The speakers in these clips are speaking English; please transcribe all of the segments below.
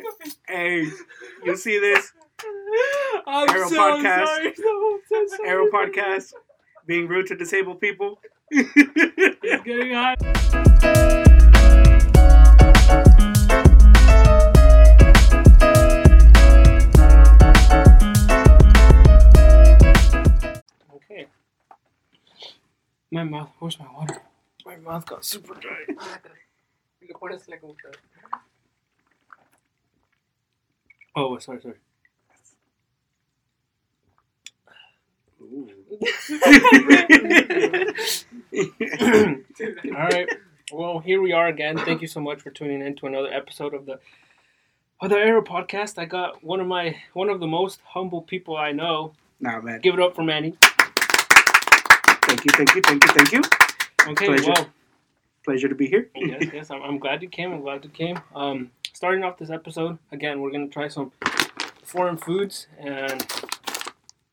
Hey, you see this? I'm Arrow so Podcast. sorry. I'm so sorry. Arrow podcast being rude to disabled people. It's getting hot. Okay. My mouth. Where's my water? My mouth got super dry. Y lo pones en la computadora. Oh, sorry, sorry. All right. Well, here we are again. Thank you so much for tuning in to another episode of the Other the Arrow Podcast. I got one of my one of the most humble people I know. nah, man. Give it up for Manny. Thank you, thank you, thank you, thank you. Okay. Pleasure. Well, Pleasure to be here. yes, yes. I'm, I'm glad you came. I'm glad you came. Um, starting off this episode again, we're gonna try some foreign foods, and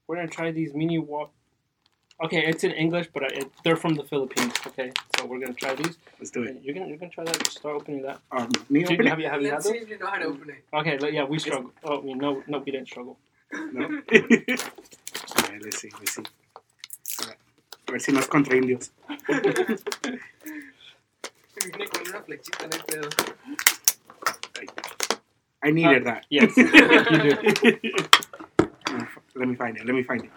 we're gonna try these mini wop. Okay, it's in English, but I, it, they're from the Philippines. Okay, so we're gonna try these. Let's do it. You're gonna you're gonna try that. Just start opening that. Um, me Have open you have you had Let's those? see if you know how to open it. Okay, le- yeah, we struggle. Oh, I mean, no, no, we didn't struggle. No. Alright, let's see, let's see. Alright. A ver si no es contra indios. I needed that. Yes, you do. Let me find it. Let me find it.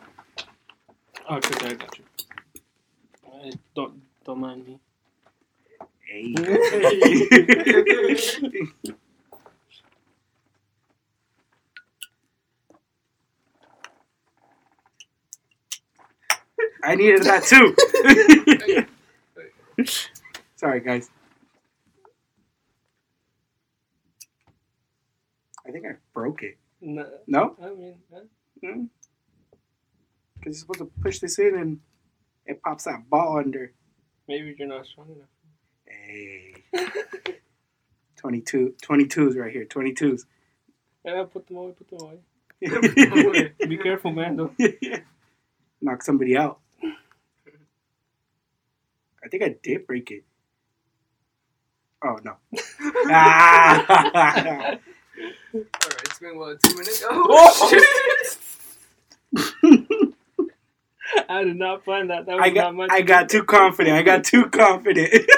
Oh, okay, I got you. Uh, don't don't mind me. Hey. I needed that too. Sorry, guys. I think I broke it. No, No? I mean, uh, Because you're supposed to push this in and it pops that ball under. maybe you're not strong enough. Hey. 22, 22s right here. 22s. Yeah, put them away. Put them away. Be careful, man. Though. Knock somebody out. I think I did break it. Oh no. ah! Alright, it's been what, two minutes? Oh, shit! I did not find that. That was I not got much. I got too confident. I got too confident.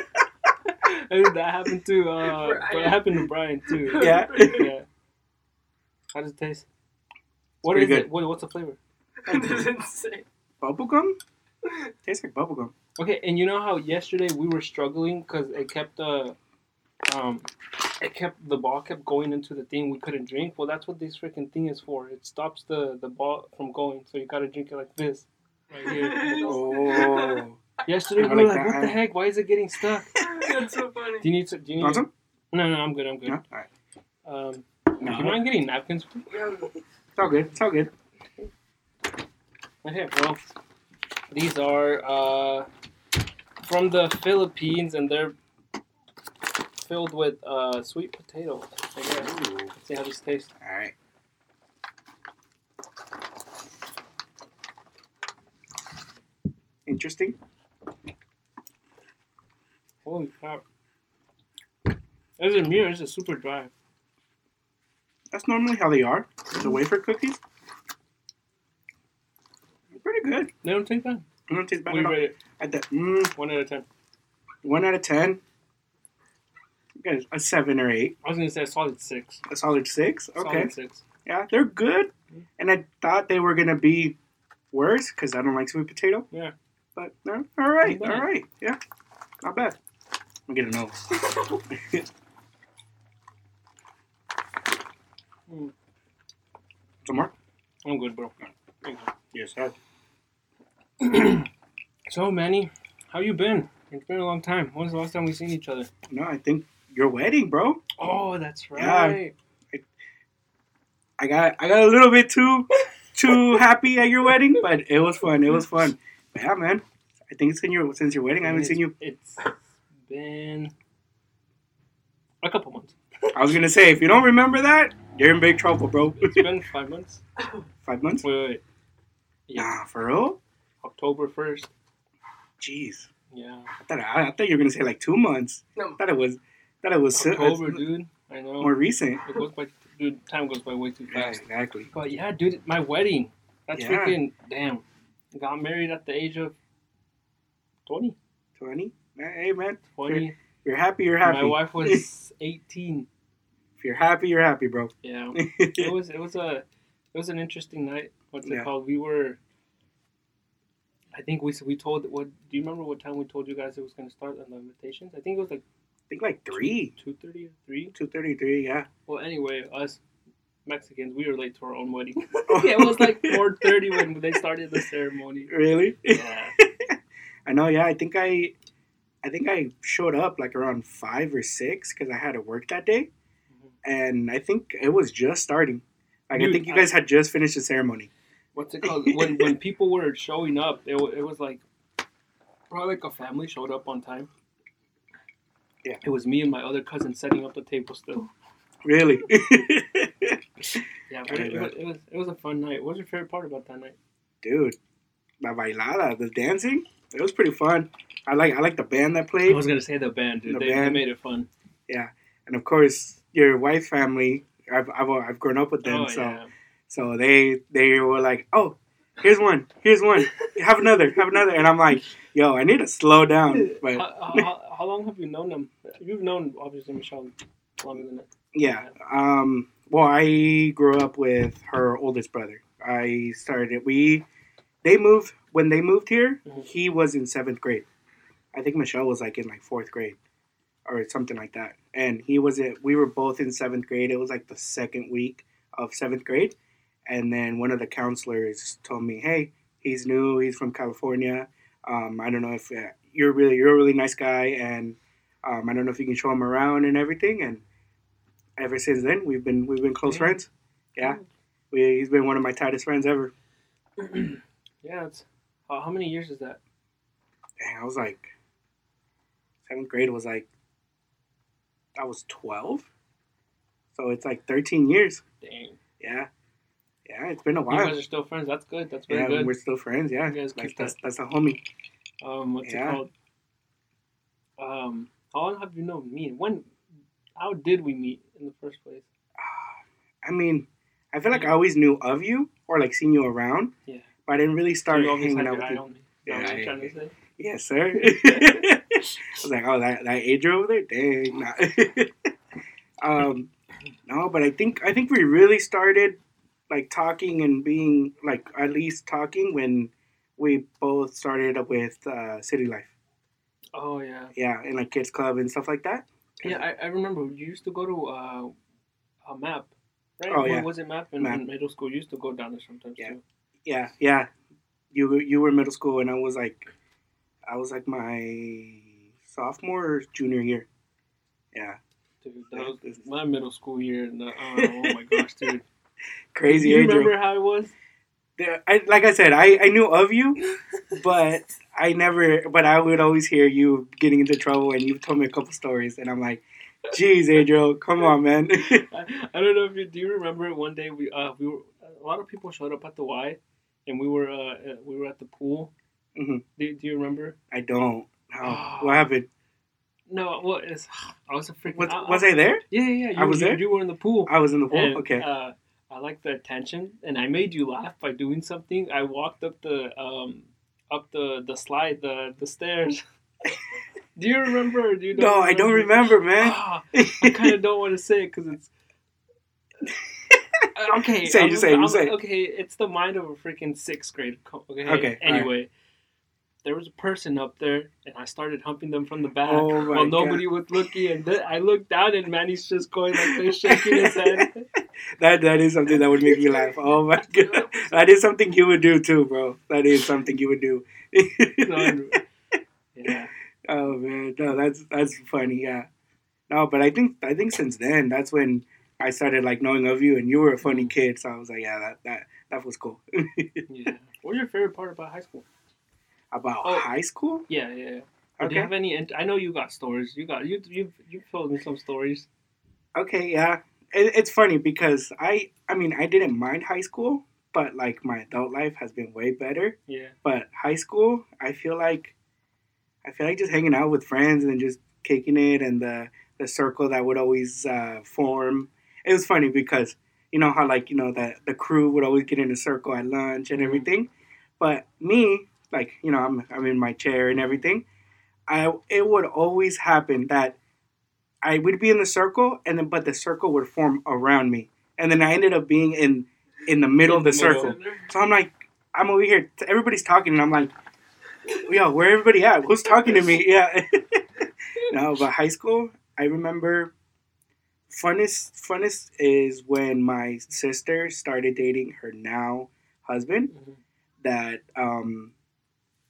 I think that happened to uh, Brian. but it happened to Brian too. yeah. Yeah. How does it taste? What is pretty it? What, what's the flavor? It doesn't say. Bubblegum? Tastes like bubblegum. Okay, and you know how yesterday we were struggling because it kept uh, um, it kept the ball kept going into the thing we couldn't drink. Well, that's what this freaking thing is for. It stops the the ball from going, so you gotta drink it like this. Right here. Oh. Yesterday we were like like, what the heck? Why is it getting stuck? That's so funny. Do you need some? Do you need? Want some? No, no, I'm good. I'm good. No? Alright. Um, No. you mind getting napkins? please? It's all good. It's all good. Okay, well, these are uh, from the Philippines, and they're filled with uh, sweet guess. Let's see how these taste. Alright. Interesting. Holy crap! This is mirror. it's a super dry. That's normally how they are. The wafer cookies. They're pretty good. They don't taste bad. They don't taste bad We at all. it At the, mm, one out of ten. one out of ten. A seven or eight. I was gonna say a solid six. A solid six. Okay. Solid six. Yeah, they're good. And I thought they were gonna be worse because I don't like sweet potato. Yeah. But they're all right, all right, Yeah. Not bad. I'm getting another. Mm. Some more? I'm good, bro. Yes, sir. So, Manny, how you been? It's been a long time. When's the last time we seen each other? No, I think your wedding, bro. Oh, that's right. Yeah. right. I got I got a little bit too too happy at your wedding, but it was fun. It was fun. But yeah, man. I think it's in your since your wedding. I haven't seen you. It's been a couple months. I was gonna say if you don't remember that, you're in big trouble, bro. It's been five months. Five months? Wait, wait, wait. Yeah, Nah, for real? October first. Jeez. Yeah, I thought I, I thought you were gonna say like two months. No. I thought it was thought it was October, dude. I know. more recent. It goes by, dude. Time goes by way too Yeah, fast. exactly. But yeah, dude, my wedding. That's Yeah. freaking damn. Got married at the age of 20. Twenty. Hey man, 20. you're happy. You're happy. My wife was 18. If you're happy, you're happy, bro. Yeah. It was it was a it was an interesting night. What's it Yeah. called? We were. I think we we told what. Do you remember what time we told you guys it was going to start on the invitations? I think it was like think like three, Two thirty three. Two thirty three. Yeah. Well, anyway, us Mexicans, we were late to our own wedding. it was like four thirty when they started the ceremony. Really? Yeah. I know. Yeah. I think I, I think I showed up like around five or six because I had to work that day, Mhm. and I think it was just starting. Like I think you I- guys had just finished the ceremony. What's it called? When when people were showing up, it, it was like probably like a family showed up on time. Yeah. It was me and my other cousin setting up the table still. Really? Yeah, but it, it, was, it was it was a fun night. What was your favorite part about that night? Dude, la bailada, the dancing, it was pretty fun. I like I like the band that played. I was gonna say the band, dude. The they, they band. made it fun. Yeah, and of course your wife's family I've, I've, I've grown up with them oh so yeah. so they they were like oh here's one. Here's one. Have another. Have another. And i'm like yo i need to slow down. But How, how, how long have you known them? You've known obviously Michelle longer than that. yeah. Um well i grew up with her oldest brother. I started we they moved when they moved here Mhm. he was in seventh grade. I think michelle was like in like fourth grade or something like that. And he was it we were both in seventh grade. It was like the second week of seventh grade and then one of the counselors told me hey he's new he's from california um, i don't know if uh, you're really you're a really nice guy and um, i don't know if you can show him around and everything and ever since then we've been we've been close Yeah. friends yeah we, he's been one of my tightest friends ever yeah, it's how, how many years is that? Dang, I was like seventh grade was like I was twelve, so it's like thirteen years. Dang. Yeah, yeah, it's been a while. You guys are still friends. That's good. That's very Yeah, good. we're still friends. Yeah, You guys that's keep that's, a homie. Um, what's Yeah. it called? Um, how long have you known me? When? How did we meet in the first place? I mean, I feel like I always knew of you or like seen you around. Yeah. But I didn't really start you hanging out with you. on me. Is that what Yeah, yeah, to say? Yes, sir. I was like, oh, that that Adrian over there, dang. Nah. um, no, but I think I think we really started like talking and being like at least talking when we both started with uh, City Life. Oh yeah. Yeah, and like kids club and stuff like that. Yeah, I, I remember you used to go to uh, a map, right? Oh, What yeah. Was it map in, Map. middle school? You used to go down there sometimes Yeah. too. Yeah, yeah. You were- you were middle school and I was like, I was like my sophomore or junior year. Yeah, Dude, that was my middle school year. And oh, oh my gosh, dude! crazy Do you Adrian. remember how it was? I, like I said, I, I knew of you, but I never, but I would always hear you getting into trouble, and you've told me a couple stories, and I'm like, geez, Adriel, come on, man. I, I don't know if you do you remember one day we uh we were a lot of people showed up at the Y, and we were uh we were at the pool. Mhm. Do, do you remember? I don't. No. What happened? No, what is? I was a freaking. Was, I, was I there? Yeah, yeah, yeah. You, I was you, there? You were in the pool. I was in the pool. And, okay. Uh, I like the attention, and I made you laugh by doing something. I walked up the um up the the slide the the stairs. do you remember? Or do you no, I don't remember, man. Ah, I kind of don't want to say it because it's. Uh, okay, Say I'm- say I'm- say. Okay, it's the mind of a freaking sixth grade. Okay. Okay. Anyway, there was a person up there, and I started humping them from the back Oh while nobody was looking, and then I looked down, and Manny's just going like this, shaking his head. That that is something that would make me laugh. Oh my god, that is something you would do too, bro. That is something you would do. Yeah. Oh man, no, that's that's funny. Yeah, no, but I think I think since then that's when I started like knowing of you, and you were a funny mm-hmm. kid. So I was like, yeah, that that that was cool. Yeah. What was your favorite part about high school? About Oh. high school, Yeah, yeah. yeah. Do you have any? int- I know you got stories. You got you you you told me some stories. okay, yeah. It, it's funny because I I mean I didn't mind high school, but like my adult life has been way better. Yeah. But high school, I feel like I feel like just hanging out with friends and just kicking it, and the the circle that would always uh, form. It was funny because you know how like you know the the crew would always get in a circle at lunch and Mhm. everything, but me like you know I'm I'm in my chair and everything. I it would always happen that I would be in the circle and then but the circle would form around me, and then I ended up being in in the middle In of the, middle. circle. So I'm like, I'm over here. Everybody's talking, and I'm like, yo, where everybody at? Who's talking to me? Yeah. no, but high school, I remember. Funnest, funnest is when my sister started dating her now husband. Mhm. That um,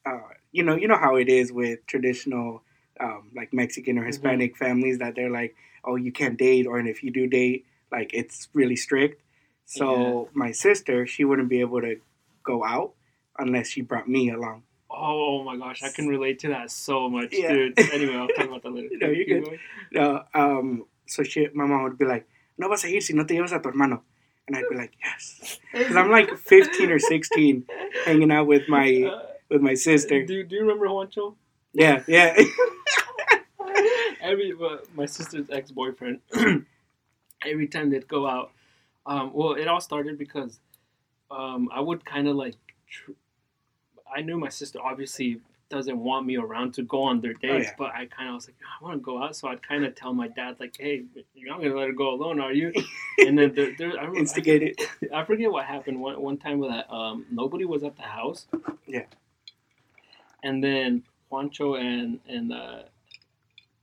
uh, you know, you know how it is with traditional, um, like Mexican or Hispanic families that they're like, oh, you can't date, or and if you do date, like it's really strict. So my sister, she wouldn't be able to go out unless she brought me along. Oh, my gosh, I can relate to that so much, Yeah. dude. Anyway, I'll talk about that later. No, you're Keep good. Uh, um, so she, my mom would be like, "No vas a ir si no te llevas a tu hermano," and I'd be like, "Yes," because I'm like 15 or 16, hanging out with my Uh, with my sister. do, do you remember Juancho? Yeah, yeah, every well, my sister's ex boyfriend. every time they'd go out, um, well, it all started because um, I would kind of like. Tr- I knew my sister obviously doesn't want me around to go on their dates, Oh, yeah. but I kind of was like, I want to go out, so I'd kind of tell my dad like, Hey, you're not gonna let her go alone, are you? And then there, there, I, remember- instigated. I forget what happened one one time with that. Um, nobody was at the house. Yeah. And then Juancho and and uh,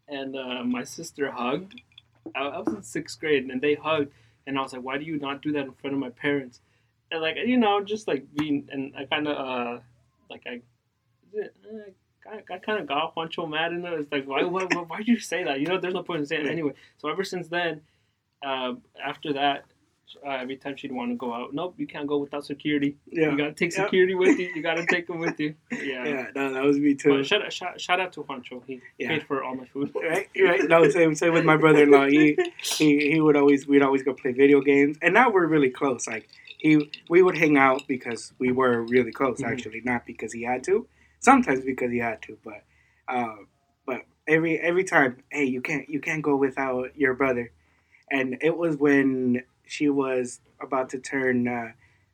and uh, my sister hugged. I, I was in sixth grade, and they hugged, and I was like, "Why do you not do that in front of my parents?" And like you know, just like being, and I kind of uh, like I, I, I kind of got Juancho mad, and it was like, "Why, why, why, why'd you say that?" You know, there's no point in saying it anyway. So ever since then, uh, after that, uh, every time she'd want to go out, nope, you can't go without security. Yeah, You gotta take Yep. security with you. You gotta take them with you. Yeah. yeah. No, that was me too. But shout, out- shout, shout out to Juancho. He Yeah. paid for all my food. right, right. No, same, same with my brother-in-law. He, he, he would always, we'd always go play video games, and now we're really close. Like he, we would hang out because we were really close, Mhm. actually, not because he had to. Sometimes because he had to, but, uh, but every every time, hey, you can't, you can't go without your brother. And it was when she was about to turn, uh,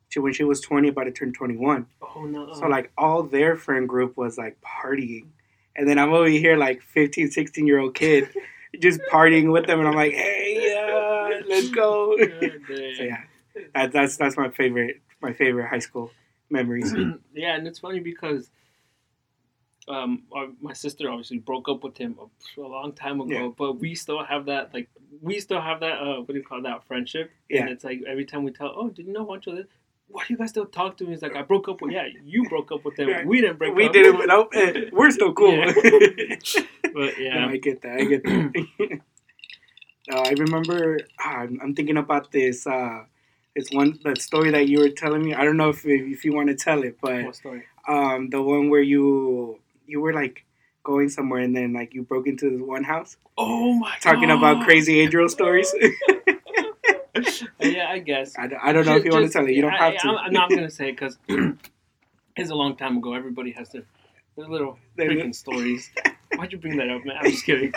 she, when she was twenty, about to turn twenty-one. Oh no. So like all their friend group was like partying. And then I'm over here like 15, 16 year old kid just partying with them and I'm like, hey, uh, let's go. So yeah. That, that's that's my favorite my favorite high school memories. yeah, and it's funny because um, our, my sister obviously broke up with him a, a long time ago, Yeah. but we still have that like we still have that uh, what do you call that friendship? Yeah. And it's like every time we tell, oh, did you know Juancho? This? Why do you guys still talk to me? He's like, I broke up with. Yeah, you broke up with him. Yeah. We didn't break we up. did it nope, eh, we're still cool. Yeah. But No, yeah, I get that. I get that. uh, I remember. ah, I'm, I'm thinking about this. Uh, this one, the story that you were telling me. I don't know if if you want to tell it, but what um, the one where you you were like going somewhere and then like you broke into this one house Oh my! talking God. about crazy Adriel stories. yeah, I guess. I, don't- I don't know if you want to tell it. You don't I, have to. I, I'm not gonna say because it's a long time ago. Everybody has their their little freaking stories. Why'd you bring that up, man? I'm just kidding.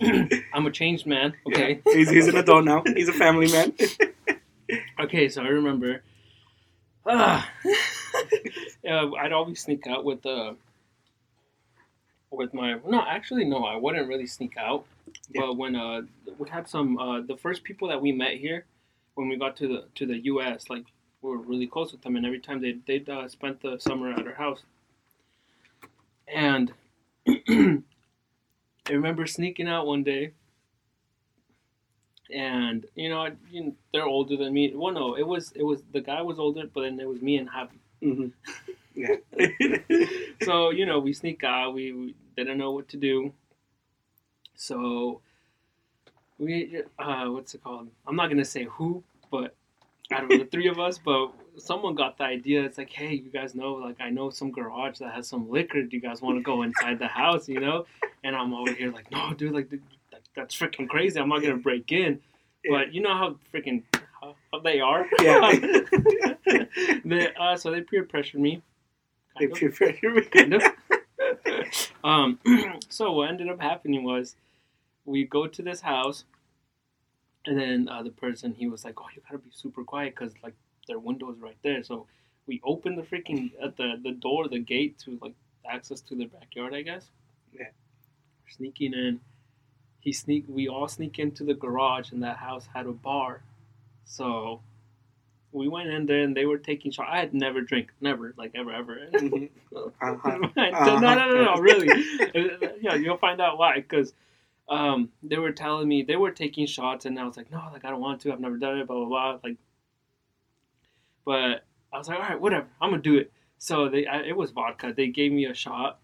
I'm a changed man. Okay. Yeah. He's, he's an adult now. He's a family man. Okay, so I remember. Uh, I'd always sneak out with uh, with my no, actually no, I wouldn't really sneak out. Yeah. But when uh, we had some uh, the first people that we met here, when we got to the to the U.S., like we were really close with them, and every time they they uh, spent the summer at our house, and I remember sneaking out one day and you know, I- you know, they're older than me. Well, no, it was it was the guy was older, but then it was me and Happy. hmm Yeah. So you know, we sneak out. We, we didn't know what to do. So we uh, what's it called? I'm not gonna say who, but out of the three of us, but someone got the idea. It's like, hey, you guys know, like I know some garage that has some liquor. Do you guys want to go inside the house? You know? And I'm over here like, no, dude, like that, that's freaking crazy. I'm not gonna break in. But you know how freaking how, how they are. Yeah. they, uh, so they peer pressured me. They of. prefer me. Kind of. um, so what ended up happening was we go to this house, and then uh, the person he was like, "Oh, you gotta be super quiet because like their window is right there." So we open the freaking at the the door, the gate to like access to their backyard, I guess. Yeah. We're sneaking in. He sneak. We all sneak into the garage, and that house had a bar. So we went in there, and they were taking shots. I had never drank, never, like ever, ever. Mhm. Uh-huh. no, no, no, no, really. yeah, you'll find out why. Because um, they were telling me they were taking shots, and I was like, no, like I don't want to. I've never done it. Blah blah blah. Like, but I was like, all right, whatever. I'm gonna do it. So they, I, it was vodka. They gave me a shot,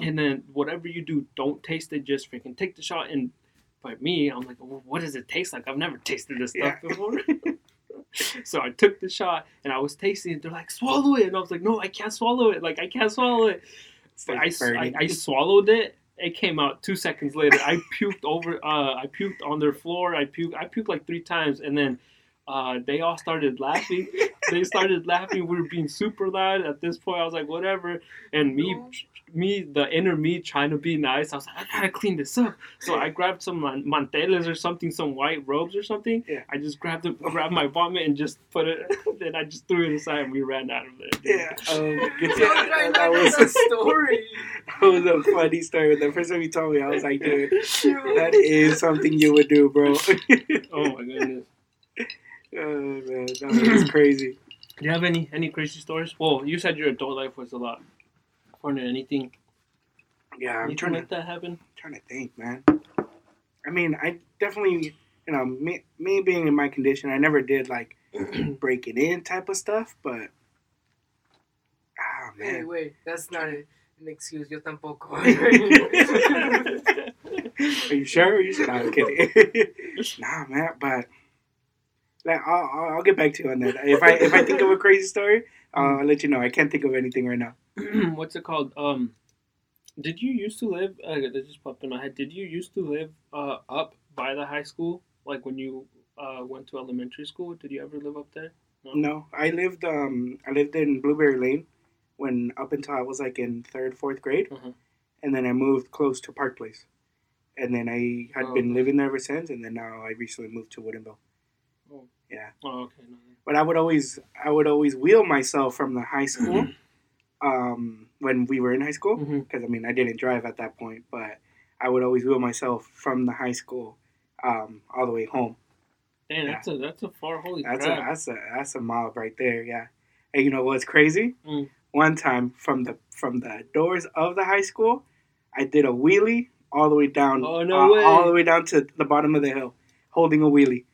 and then whatever you do, don't taste it. Just freaking take the shot. And by me, I'm like, well, what does it taste like? I've never tasted this stuff Yeah. before. so I took the shot, and I was tasting it. They're like, swallow it, and I was like, no, I can't swallow it. Like I can't swallow it. I, I. I swallowed it. It came out two seconds later. I puked over. Uh, I puked on their floor. I puked. I puked like three times, and then uh, they all started laughing. they started laughing. We were being super loud. At this point, I was like, whatever. And me, me, the inner me, trying to be nice. I was like, I gotta clean this up. So I grabbed some man- manteles or something, some white robes or something. Yeah. I just grabbed it, grabbed my vomit, and just put it. then I just threw it aside, and we ran out of there. yeah. Um, good Yo, that was a story. that was a funny story. The first time you told me, I was like, dude, that is something you would do, bro. Oh my goodness. Oh man, that's crazy. Do you have any any crazy stories? Well, you said your adult life was a lot fun. Anything, Yeah, I'm anything trying to like that happen? trying to think, man. I mean, I definitely, you know, me, me being in my condition, I never did like breaking in type of stuff, but ah Hey, man. wait, that's not an excuse. Yo tampoco. Are you sure? Are you sure? No, I'm kidding. nah, man, but like, I'll, I'll, get back to you on that. If I if I think of a crazy story, I'll let you know. I can't think of anything right now. What's it called? Um, did you used to live? Uh, that just popped in my head. Did you used to live uh, up by the high school? Like when you uh, went to elementary school? Did you ever live up there? No, I lived um I lived in Blueberry Lane when up until I was like in third fourth grade, Mhm. and then I moved close to Park Place, and then I had Oh, been okay. living there ever since, and then now I recently moved to Woodinville. Oh, okay. No. But I would always I would always wheel myself from the high school, um when we were in high school, Mm-hmm. because I mean I didn't drive at that point, but I would always wheel myself from the high school, um all the way home. Damn, Yeah. that's a that's a far holy That's a that's a that's a mob right there, yeah. And you know what's crazy? Mm. One time from the from the doors of the high school, I did a wheelie all the way down, Oh, no uh, all the way down to the bottom of the hill, holding a wheelie.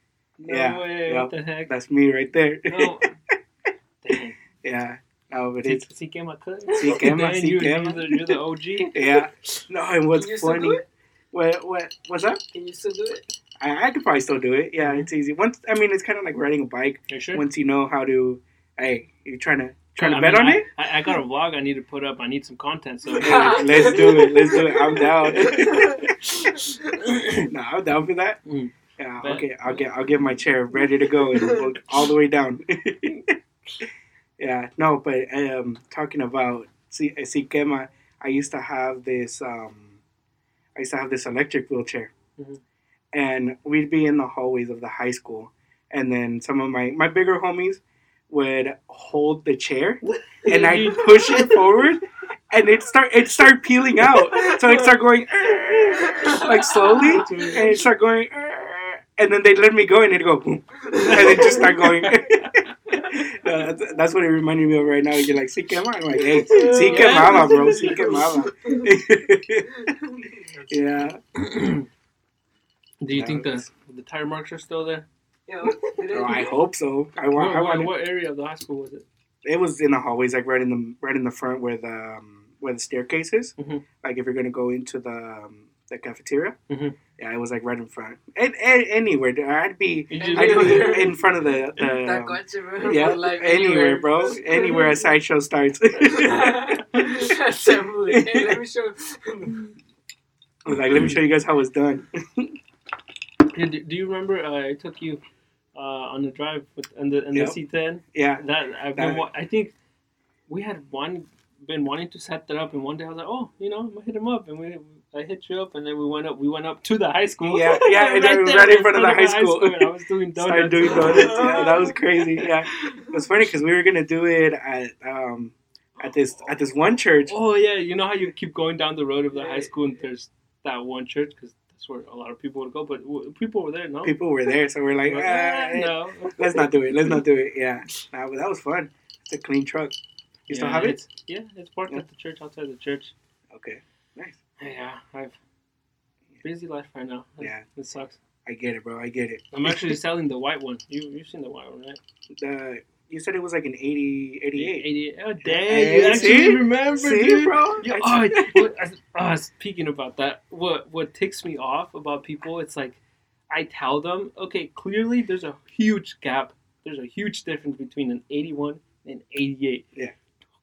No yeah, way. yeah. What the heck? That's me right there. No. Dang. yeah, no, but Sí, it's sí quema, cut. Sí quema, Dang, sí you, quema. You're the, OG. yeah. No, and what's Can you still do funny? it? What what what's up? Can you still do it? I, I could probably still do it. Yeah, it's easy. Once I mean, it's kind of like riding a bike. You sure? Once you know how to, hey, you're trying to trying to I bet mean, on I, it. I, I got a vlog I need to put up. I need some content. So Hey, let's do it. Let's do it. I'm down. no, I'm down for that. Mm. Yeah, Bet. okay. I'll get I'll get my chair ready to go and all the way down. yeah, no, but um, talking about see, see, Kema, I used to have this um, I used to have this electric wheelchair, Mhm. and we'd be in the hallways of the high school, and then some of my my bigger homies would hold the chair, and I'd push it forward, and it start it start peeling out. So it start going like slowly, and it start going, and then they let me go, and it'd go boom, and it just start going. No, that's, that's what it reminded me of right now. You're like, sí que mama. I'm like, hey, sí que mama, bro. Sí que mama. yeah. Do you Yeah, think the the tire marks are still there? Yeah, Oh, I hope so. I What, want. I what, want. what area of the high school was it? It was in the hallways, like right in the right in the front where the um, where the staircase is. Mhm. Like if you're gonna go into the um, the cafeteria. Mhm. Yeah, it was like right in front. And, and anywhere, I'd be I'd be in front of the, the That um, yeah, Like, anywhere, bro. Anywhere a sideshow starts. Assembly. Hey, let me show. I was like, let me show you guys how it's done. Yeah, do, do you remember uh, I took you uh, on the drive with and the and Yep. the C10? Yeah, That I've been. That- wa- I think we had one been wanting to set that up, and one day I was like, oh, you know, I'm gonna hit him up, and we I hit you up, and then we went up. We went up to the high school. Yeah, yeah, and then there right in front of the high school. and I was doing donuts. Started doing donuts. Yeah, that was crazy. Yeah, it was funny because we were gonna do it at um at this at this one church. Oh yeah, you know how you keep going down the road of the Yeah. high school, and there's that one church because that's where a lot of people would go. But w- people were there, no? People were there, so we're like, ah, no. let's not do it. Let's not do it. Yeah, nah, that was fun. It's a clean truck. You still have it? Yeah, it's parked Yeah. at the church outside the church. Okay, nice. Yeah, I've busy life right now. It- Yeah. it sucks. I get it, bro. I get it. I'm actually selling the white one. You you've seen the white one, right? The you said it was like an 80, 88. 88. Oh, dang, Hey, you actually see? remember, See, dude. bro? Yeah, I- oh, what- uh, speaking about that, what what ticks me off about people, it's like I tell them, okay, clearly there's a huge gap. There's a huge difference between an 81 and 88. Yeah.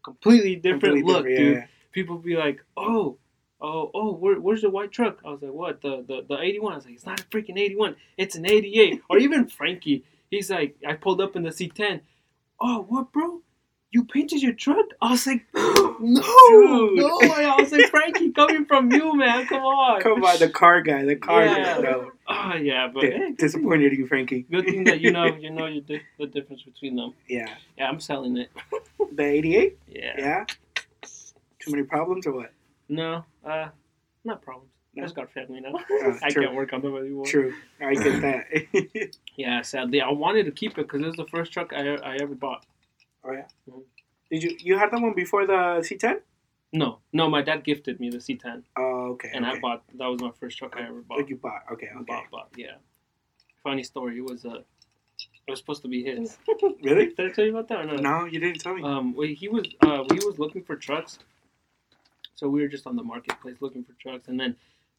Completely different Completely look, different, dude. People be like, oh, oh, oh, where, where's the white truck? I was like, what? The, the the 81. I was like, it's not a freaking 81. It's an 88. or even Frankie, he's like, I pulled up in the C10. Oh, what, bro? You painted your truck? I was like, no, Dude. no. I was like, Frankie, coming from you, man. Come on. Come on, the car guy, the car Yeah. guy. No, Oh yeah, but Di- hey, disappointed in you, Frankie. good thing that you know you know di- the difference between them. Yeah, Yeah, I'm selling it. the 88. Yeah. Yeah. Too many problems or what? No, uh, not problems. I No? just got family now. Uh, I true. can't work on them anymore. True, I get that. Yeah, sadly, I wanted to keep it because it was the first truck I I ever bought. oh yeah. Mhm. Did you you had that one before the C10? No, no, my dad gifted me the C10, Oh okay. and okay. I bought. That was my first truck I ever bought. What you bought? Okay, okay. Bought, bought. Yeah. Funny story. It was uh, it was supposed to be his. Really? Did I tell you about that or no? No, you didn't tell me. Um, well, he was uh, he was looking for trucks, so we were just on the marketplace looking for trucks, and then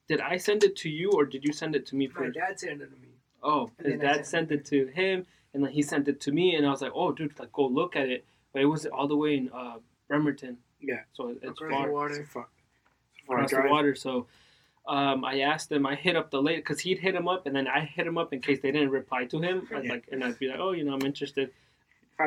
did I send it to you or did you send it to me My dad sent it to me. Oh, And his dad sent sent it to him, and then he sent it to me, and I was like, oh, dude, like go look at it, but it was all the way in uh, Bremerton. Yeah. So it- it's Across far the It's water. it's a far across the water. So um, I asked him. I hit up the lady because he'd hit him up, and then I hit him up in case they didn't reply to him. Yeah. like, and I'd be like, oh, you know, I'm interested.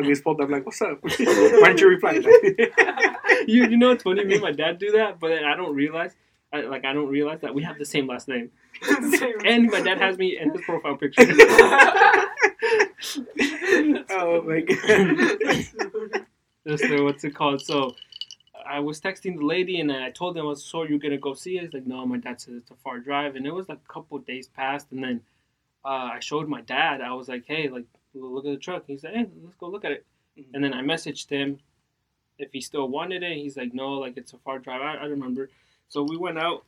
Just pulled up like, "What's up? Why didn't you reply?" you you know what's funny? Me and my dad do that, but then I don't realize. I, like I don't realize that we have the same last name, and my dad has me in his profile picture. oh my god. That's the, what's it called? So I was texting the lady and I told him I was so you're gonna go see it. He's like, no, my dad said it's a far drive, and it was like a couple of days passed, and then uh, I showed my dad. I was like, hey, like look at the truck. He said, hey, let's go look at it. Mhm. And then I messaged him if he still wanted it. He's like, no, like it's a far drive. I, I remember. So we went out.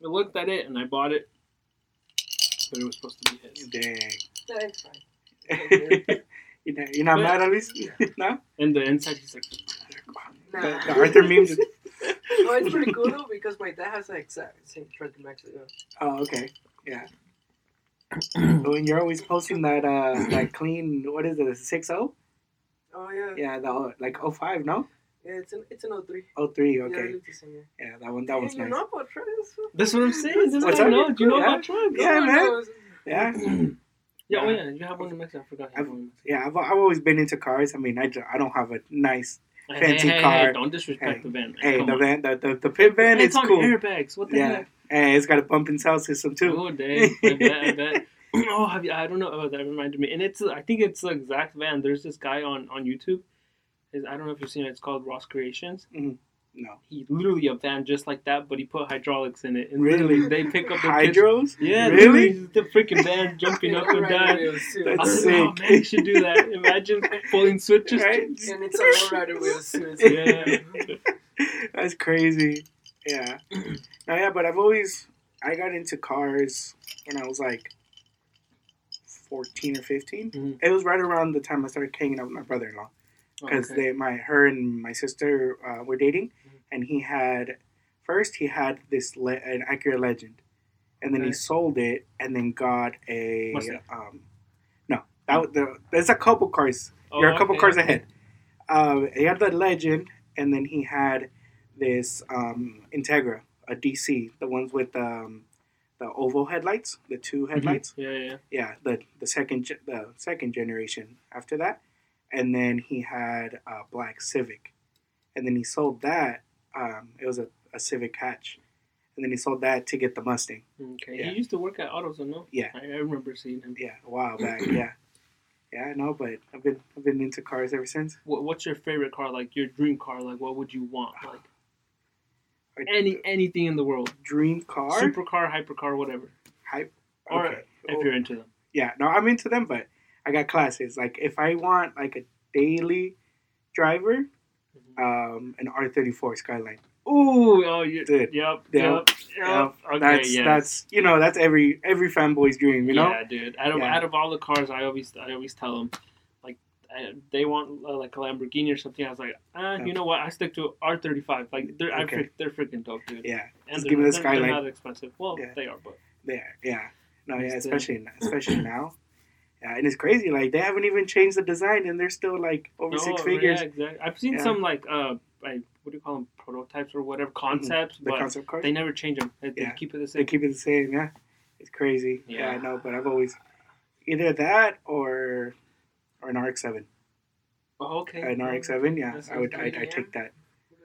We looked at it and I bought it, but it was supposed to be his. Dang. That's fine. you're not, you're not But- mad at least? no? And the inside, he's like, The, Nah. the Arthur memes. No, it's pretty cool though because my dad has the exact same truck in Mexico. Oh, okay. Yeah. Oh, and you're always posting that uh that clean what is it, a six oh? Oh yeah. Yeah, the like 05, no? Yeah, it's an it's an 03. 03, okay. it's same, yeah. Yeah, that one that one's you nice. know about trucks? that's what I'm saying. That's What's what I up? know. Do you know Yeah. about trucks? Yeah, No man. knows. Yeah. Yeah, oh Yeah. yeah, you have one in Mexico. I forgot. You have one in Mexico. Yeah, I've, I've always been into cars. I mean, I, I don't have a nice Hey, Fancy hey, hey, car. Hey, don't disrespect Hey, the van. Hey, Come the on. van, the, the, the pit van Hey, is cool. airbags. What the Yeah, heck? and it's got a bump and sound system too. Oh, dang. I bet. I bet. oh, have you, I don't know. Oh, that reminded me. And it's, I think it's the exact van. There's this guy on on YouTube. I don't know if you've seen it. It's called Ross Creations. Mm-hmm. No, He literally a van just like that, but he put hydraulics in it. And Really? they pick up the kids. hydros. Yeah, really? literally, the freaking van jumping up and down. wheels, too. I That's was like, oh sick. man, you should do that. Imagine pulling switches. Right? And it's a lowrider wheels too. Yeah. That's crazy. Yeah. No, yeah, but I've always I got into cars when I was like fourteen or 15 Mhm. It was right around the time I started hanging out with my brother-in-law because Okay. they, my her and my sister uh, were dating. And he had first he had this le- an Acura Legend, and then he sold it and then got a um, no that the, there's a couple cars Oh, you're a couple okay. cars ahead. Um, he had the Legend, and then he had this um, Integra, a DC, the ones with um, the oval headlights, the two Mhm. headlights. Yeah, yeah. Yeah, the the second ge- the second generation after that, and then he had a black Civic, and then he sold that. Um, it was a, a Civic hatch, and then he sold that to get the Mustang. Okay. Yeah. He used to work at AutoZone, no? Yeah. I, I remember seeing him. Yeah, a while back. yeah, yeah, I know, but I've been I've been into cars ever since. What, what's your favorite car? Like your dream car? Like what would you want? Like I- any anything in the world? dream car, Supercar, hypercar, whatever. hype. Or Okay. if Oh, you're into them. yeah, no, I'm into them, but I got classes. Like if I want like a daily driver, um, an R34 Skyline. Ooh, oh, you, Dude. Yep, Yep, yep, yep. Okay, that's yes. that's you know that's every every fanboy's dream, you know. Yeah, dude. Out of Yeah. out of all the cars, I always I always tell them like I, they want uh, like a Lamborghini or something. I was like, uh, you know what? I stick to R thirty five. Like they're I Okay. freak, they're freaking dope, dude. Yeah, and just they're, give me the they're- they're Skyline. not expensive. Well, Yeah. they are, but Yeah, yeah. No, yeah, especially especially now. Yeah, and it's crazy. Like they haven't even changed the design, and they're still like over six figures. Yeah, exactly. I've seen Yeah. some like uh, like what do you call them? Prototypes or whatever concepts, The but concept cars, they never change them. They, Yeah. keep it the same. they keep it the same. Yeah, it's crazy. Yeah, Yeah. I know, but I've always either that or or an RX-7. Oh, okay. An RX-7, yeah, That I would. I. I take that.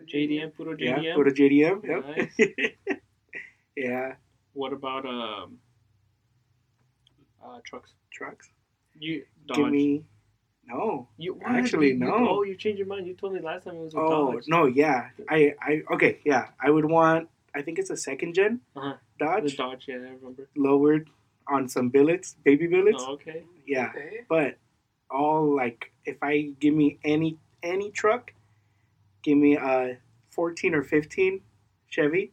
JDM, puro JDM. Yeah, put a JDM. Yep. yeah, What about um, uh, trucks? trucks. You Dodge. Give me. No. You what? Actually, You- you- no. oh, you changed your mind. You told me last time it was a Oh Dodge. no, yeah. I I okay, yeah. I would want. I think it's a second gen Uh-huh. The Dodge, Dodge, yeah, I remember. lowered on some billets, baby billets. Oh, okay. Yeah, Okay. but all like if I give me any any truck, give me a fourteen or fifteen Chevy,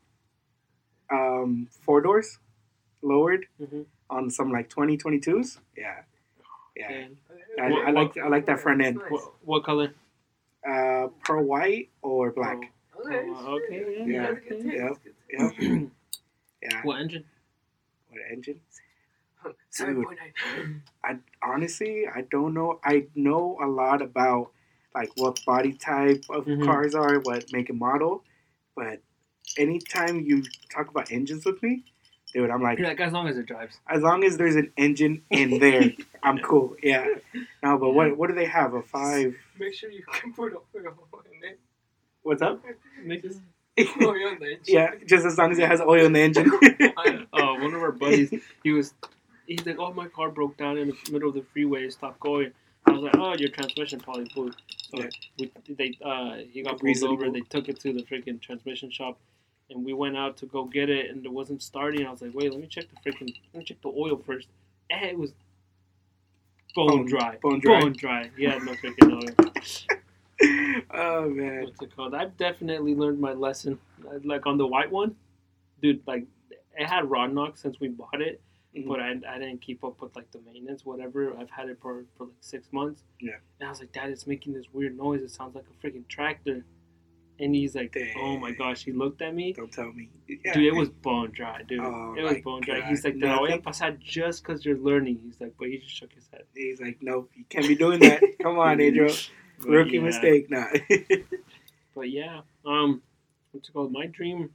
um, four doors, lowered mm-hmm. on some like 2022s. Yeah, yeah. And I, What- I like I like that front end. Nice. what, what color? Uh, pearl white or black. Okay. Oh, okay, yeah, Yeah. That's Yeah. that's good taste. Yeah, yeah. what engine? What engine? Seven point nine. I honestly I don't know. I know a lot about like what body type of Mhm. cars are, what make and model, but anytime you talk about engines with me, dude, I'm like, You're like as long as it drives. as long as there's an engine in there, I'm cool. Yeah. No, but what what do they have? A five? Make sure you can put oil in it. What's up? Makes- Oil in the engine. yeah, just as long as it has oil in the engine. oh, one of our buddies, he was, he's like, oh, my car broke down in the middle of the freeway, it stopped going. I was like, oh, your transmission probably blew. So Yeah. we, they, uh, he got pulled over. They took it to the freaking transmission shop, and we went out to go get it, and it wasn't starting. I was like, wait, let me check the freaking, let me check the oil first. And it was bone, Bone- dry. bone dry. Bone dry. Had no freaking oil. oh man. What's it called? I've definitely learned my lesson. Like on the white one, dude. Like it had rod knock since we bought it, Mhm. but I, I didn't keep up with like the maintenance, whatever. I've had it for for like six months. Yeah. And I was like, Dad, it's making this weird noise. It sounds like a freaking tractor. And he's like, Oh my gosh. He looked at me. Don't tell me. Yeah. Dude, it was bone dry, dude. Oh it was bone dry. God. He's like, Te la voy a pasar just because you're learning. He's like, but he just shook his head. He's like, nope, you can't be doing that. Come on, Adriel. Rookie yeah. mistake. Nah. But yeah, um, what's it called? My dream.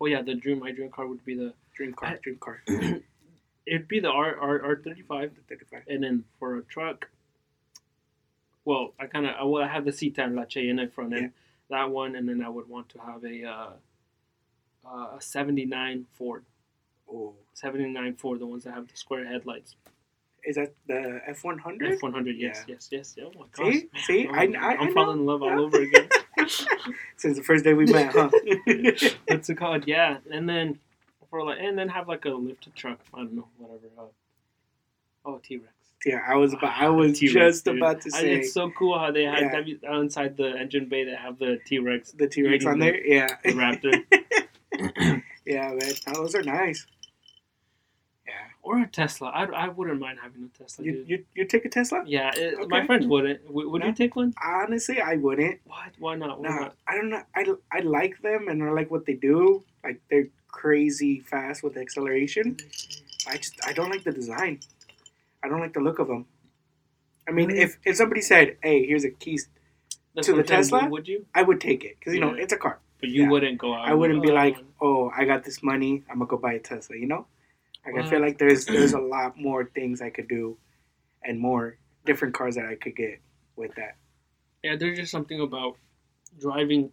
Oh yeah, the dream. My dream car would be the. dream car. Dream car. It'd be the R R R thirty five, Thirty-five. and then for a truck. Well, I kind of I well I have the C10 La Cheyenne front end, that one, and then I would want to have a uh, uh, a seventy nine Ford, Oh, seventy nine Ford, the ones that have the square headlights. is that the F one hundred? F one hundred, yes, Yeah. yes, yes. Oh my gosh, See, see, I, I'm, I, know. falling in love all over again. Since the first day we met, huh? What's it called? Yeah, and then for like, and then have like a lifted truck. I don't know, whatever. Uh, oh, T Rex. Yeah, I was about, I was just about to say it's so cool how they had Yeah. W inside the engine bay. They have the T Rex the T Rex on the- there. Yeah, the Raptor yeah, man, those are nice. Yeah, or a Tesla. I, I wouldn't mind having a Tesla. you dude. you you take a Tesla? yeah, it, my friends wouldn't. W- would No. you take one? Honestly, I wouldn't. What? Why not? Why No, not? I don't know. I, I like them and I like what they do. Like they're crazy fast with acceleration. I just I don't like the design. I don't like the look of them. I mean, if if somebody said, "Hey, here's a keys," That's to the Tesla? Would you? I would take it because you know it's a car. But you Yeah. wouldn't go out. I wouldn't be like, "Oh, I got this money. I'm gonna go buy a Tesla." You know, like I feel like there's there's a lot more things I could do, and more different cars that I could get with that. Yeah, there's just something about driving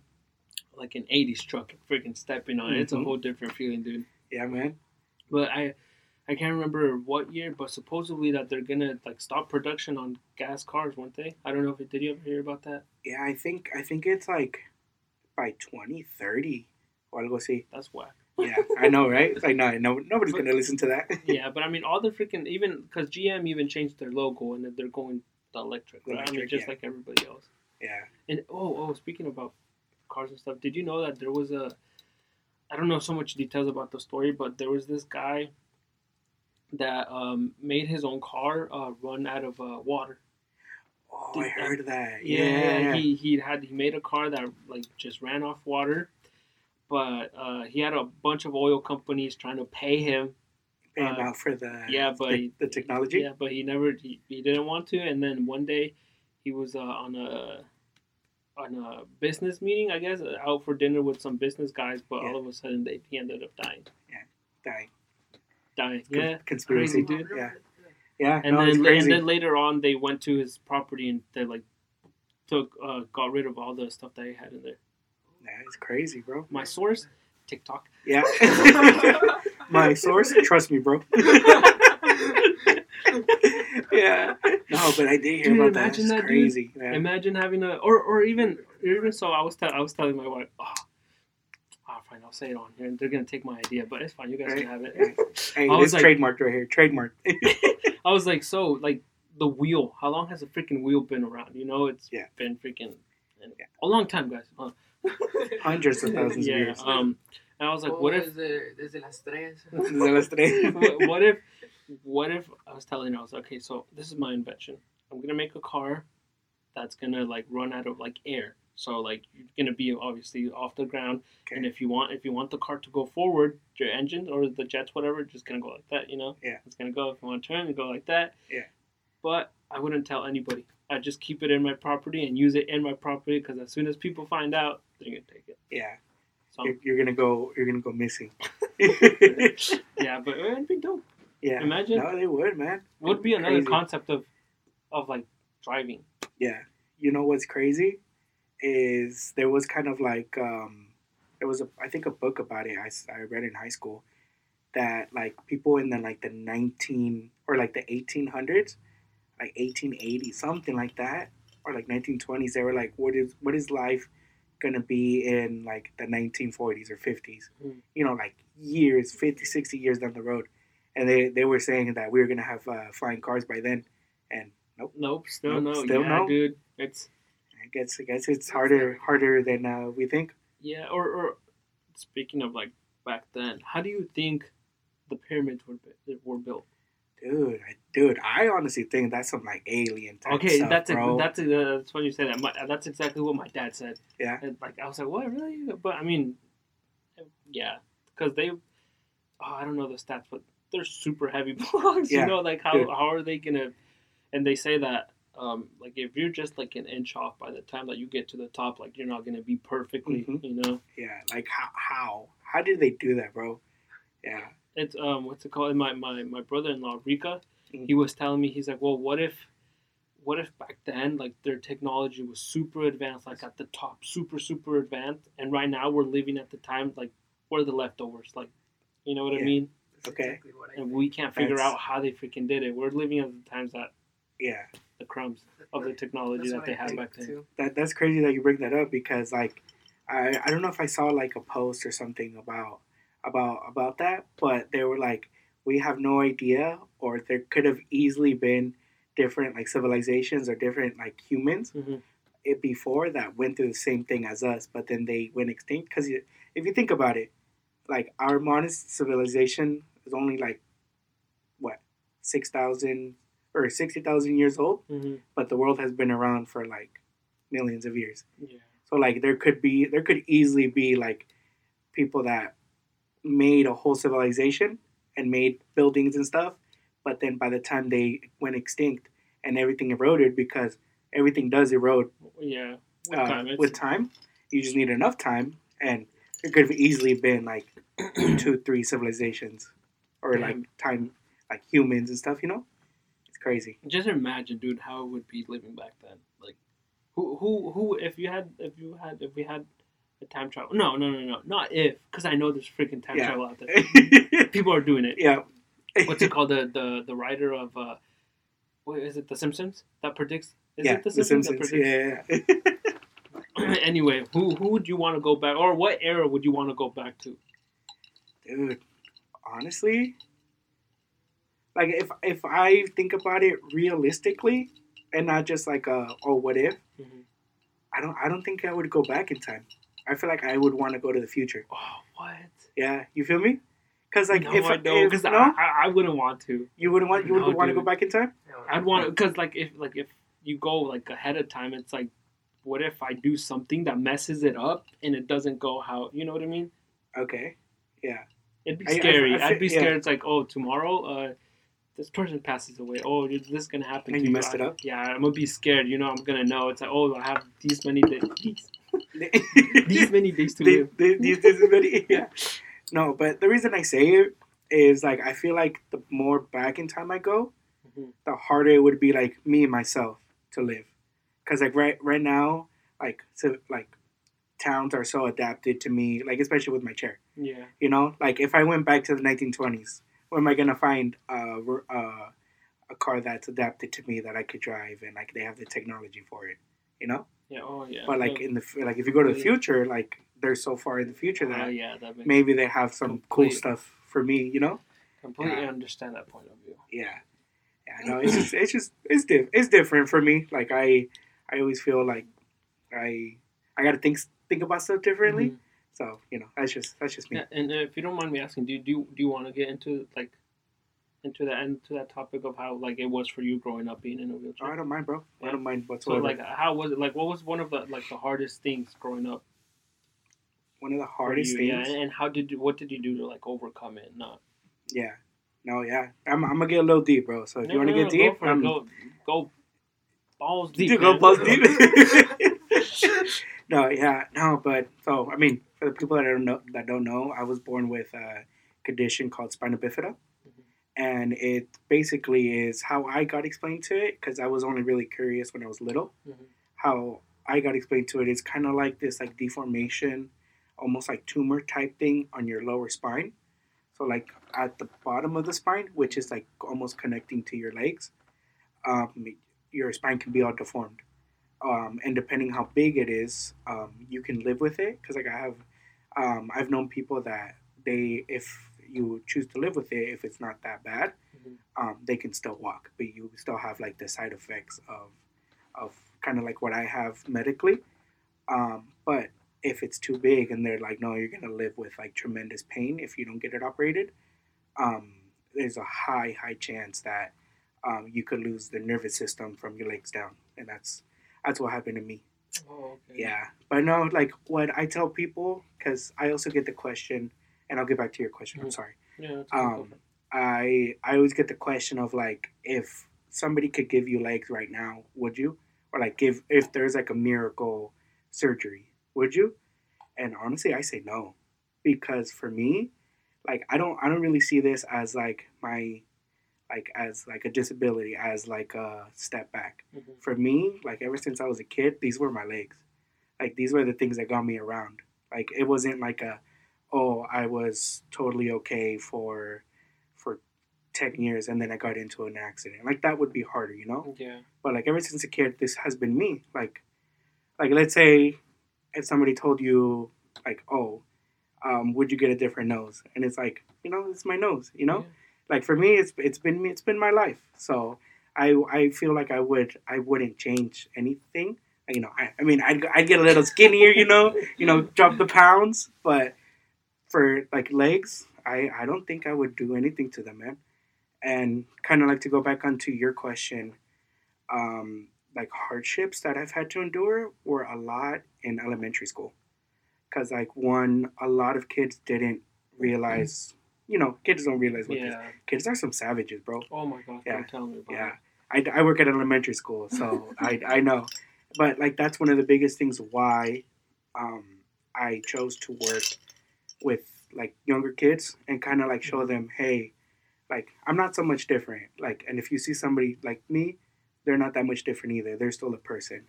like an '80s truck and freaking stepping on it. It's a Mhm. whole different feeling, dude. Yeah, man. But I, I can't remember what year, but supposedly that they're gonna like stop production on gas cars, weren't they? I don't know if it, did you ever hear about that? Yeah, I think I think it's like by 2030 or algo así. That's whack. Yeah, I know, right? It's like no, no nobody's But- gonna listen to that. yeah, but I mean, all the freaking even because GM even changed their logo and they're going the electric. Right? I mean, just yeah. like everybody else. yeah. And oh, oh, speaking about cars and stuff, did you know that there was a? I don't know so much details about the story, but there was this guy that um, made his own car uh, run out of uh, water. Oh, I that- heard that. Yeah, Yeah, yeah. he he had he made a car that like just ran off water, but uh, he had a bunch of oil companies trying to pay him. Paying uh, out for the yeah, but the, he- the technology. Yeah, but he never he, he didn't want to, and then one day he was uh, on a on a business meeting, I guess, out for dinner with some business guys, but Yeah. all of a sudden they he ended up dying. Yeah, Dying. Con- Yeah. conspiracy. crazy, dude. Yeah, yeah. And no, then crazy. and then later on they went to his property and they like took uh, got rid of all the stuff that he had in there. yeah, it's crazy, bro. My source, TikTok. Yeah. My source, trust me, bro. yeah. No, but I did hear Dude, about that. imagine It's that, dude. crazy, man. Imagine having a or or even even so I was tell, I was telling my wife, oh fine, I'll say it on here they're gonna take my idea, but it's fine, you guys Right. can have it. Hey, I was it's like- trademarked right here. Trademark. I was like, so like the wheel, how long has the freaking wheel been around? You know, it's Yeah. been freaking Yeah. a long time, guys. Uh, Hundreds of thousands of yeah. years. Um, and I was like, Oh, what if Desde, desde las tres. De las tres. what, what if what if I was telling her I was like, okay, so this is my invention. I'm gonna make a car that's gonna like run out of like air. So like you're gonna be obviously off the ground, Okay. and if you want if you want the car to go forward, your engine or the jets, whatever, just gonna go like that, you know? Yeah. It's gonna go. If you want to turn, it go like that. Yeah. But I wouldn't tell anybody. I'd just keep it in my property and use it in my property because as soon as people find out, they're gonna take it. Yeah. So You're, you're gonna go. You're gonna go missing. yeah, but it'd be dope. yeah. Imagine. No, they would, man. Would be another Crazy. concept of of like driving. Yeah. You know what's crazy is there was kind of like um, there was a I think a book about it I, I read in high school that like people in the like the 19 or like the 1800s like 1880 something like that or like 1920s they were like what is what is life gonna be in like the 1940s or 50s Mm. you know like years 50 60 years down the road and they they were saying that we were gonna have uh, flying cars by then and nope Nope, still Nope, no. still yeah, no. dude. It's I guess I guess it's harder harder than uh, we think. yeah. Or or speaking of like back then, how do you think the pyramids were were built? Dude, I, dude, I honestly think that's some like alien type Okay, stuff, that's bro. a, that's a, uh, that's when you say that. My, that's exactly what my dad said. Yeah. And, like I was like, what really? But I mean, yeah, because they, oh, I don't know the stats, but they're super heavy blocks. Yeah, You know, like how dude. how are they gonna? And they say that. Um, like if you're just like an inch off by the time that you get to the top, like you're not gonna be perfectly, Mhm. you know. yeah, like how how how did they do that, bro? Yeah, it's um what's it called? My my my brother in law Rika, Mhm. he was telling me he's like, well, what if, what if back then like their technology was super advanced, like at the top, super super advanced, and right now we're living at the time like we're the leftovers, like, you know what I mean? That's Okay. exactly what I And think. we can't figure That's- out how they freaking did it. We're living at the times that yeah. the crumbs of the technology That's that they I had back then. too. That that's crazy that you bring that up because like I I don't know if I saw like a post or something about about about that, but they were like we have no idea or there could have easily been different like civilizations or different like humans Mhm. it before that went through the same thing as us, but then they went extinct. Because if you think about it, like our modern civilization is only like what six thousand or sixty thousand years old, hmm but the world has been around for like millions of years. Yeah. So like there could be there could easily be like people that made a whole civilization and made buildings and stuff, but then by the time they went extinct and everything eroded because everything does erode Yeah. With uh, time, with time. You just need enough time, and it could have easily been like two, three civilizations, or Yeah. like time, like humans and stuff. You know, crazy. just imagine, dude, how it would be living back then. Like, who, who, who? If you had, if you had, if we had a time travel. No, no, no, no, not if, because I know there's freaking time Yeah. travel out there. People are doing it. yeah. What's it called? The the the writer of uh, what is it? The Simpsons that predicts. Is yeah, it The Simpsons? that predicts? Yeah, yeah. anyway, who who would you want to go back, or what era would you want to go back to? Dude, honestly, like if if I think about it realistically, and not just like a oh what if, Mhm. I don't I don't think I would go back in time. I feel like I would want to go to the future. Oh, what? Yeah, you feel me? Because like no, if I if, don't, because no, I, I, I wouldn't want to. you wouldn't want you No, would want to go back in time. I'd want because like if like if you go like ahead of time, it's like, what if I do something that messes it up and it doesn't go how you know what I mean? Okay, yeah, It'd be I- I- scary. I, I'd be yeah. scared. It's like, oh, tomorrow, uh, this person passes away. Oh, this is gonna happen. And to you messed I- it up? Yeah, I'm gonna be scared. You know, I'm gonna know. It's like, oh, I have these many days. These, these many days to live. they- these days very- yeah. No, but the reason I say it is like I feel like the more back in time I go, Mhm. the harder it would be like me and myself to live. Cause like right right now, like so like towns are so adapted to me, like especially with my chair. Yeah. You know, like if I went back to the 1920s, where am I gonna find a a, a car that's adapted to me that I could drive and like they have the technology for it? You know. Yeah. Oh, yeah. But like Yeah. in the like if you go to the future, like they're so far in the future Oh, that yeah, that maybe they have some cool stuff for me. You know. completely yeah. understand that point of view. Yeah. Yeah. No, it's just it's just it's diff- it's different for me. Like I I always feel like I I gotta think think about stuff differently. Mhm. So you know that's just that's just me. Yeah, and uh, if you don't mind me asking, do you do you, do you want to get into like into that into that topic of how like it was for you growing up being in a Oh, wheelchair? I don't mind, bro. I don't mind So whatsoever. like, how was it? Like, what was one of the like the hardest things growing up? One of the hardest you? things. Yeah, and, how did you? What did you do to like overcome it? Not. Yeah. No, yeah. I'm, I'm gonna get a little deep, bro. So if No, you want to no, get deep, go, um, go go balls deep. Dude, go balls deep. no, yeah, no, but so I mean, for the people that don't know, that don't know, I was born with a condition called spina bifida, and it basically is how I got explained to it because I was only really curious when I was little. Mhm. How I got explained to it. it is kind of like this, like deformation, almost like tumor type thing on your lower spine. So like at the bottom of the spine, which is like almost connecting to your legs, um, your spine can be all deformed. Um, and depending how big it is, um, you can live with it. Because like I have, um, I've known people that they, if you choose to live with it, if it's not that bad, Mhm. um, they can still walk, but you still have like the side effects of, of kind of like what I have medically. Um, but if it's too big and they're like, no, you're gonna live with like tremendous pain if you don't get it operated, um, there's a high, high chance that um, you could lose the nervous system from your legs down, and that's that's what happened to me. Oh, okay. Yeah, but no, like what I tell people, because I also get the question, and I'll get back to your question. I'm Mhm. sorry. Yeah. Um. I I always get the question of like if somebody could give you legs right now, would you? Or like if if there's like a miracle surgery, would you? And honestly, I say no, because for me, like I don't I don't really see this as like my like as like a disability as like a step back Mhm. for me, like ever since I was a kid, these were my legs. Like these were the things that got me around. Like it wasn't like a, oh, I was totally okay for, for, ten years and then I got into an accident. Like that would be harder, you know. Yeah. But like ever since a kid, this has been me. Like, like let's say, if somebody told you, like, oh, um, would you get a different nose? And it's like, you know, it's my nose. You know, Yeah. Like for me, it's it's been. It's been my life. So I I feel like I would I wouldn't change anything. You know, I, I mean, I'd, I'd get a little skinnier, you know, you know, drop the pounds, but for like legs, I I don't think I would do anything to them, man. And kind of like to go back onto your question, um, like hardships that I've had to endure were a lot in elementary school, because like one, a lot of kids didn't realize, you know, kids don't realize what this Yeah. kids are some savages, bro. Oh my god. Yeah. Don't tell me about Yeah. I, I work at elementary school, so I, I know. But like that's one of the biggest things why um, I chose to work with like younger kids and kind of like show them, hey, like I'm not so much different. Like, and if you see somebody like me, they're not that much different either. They're still a person.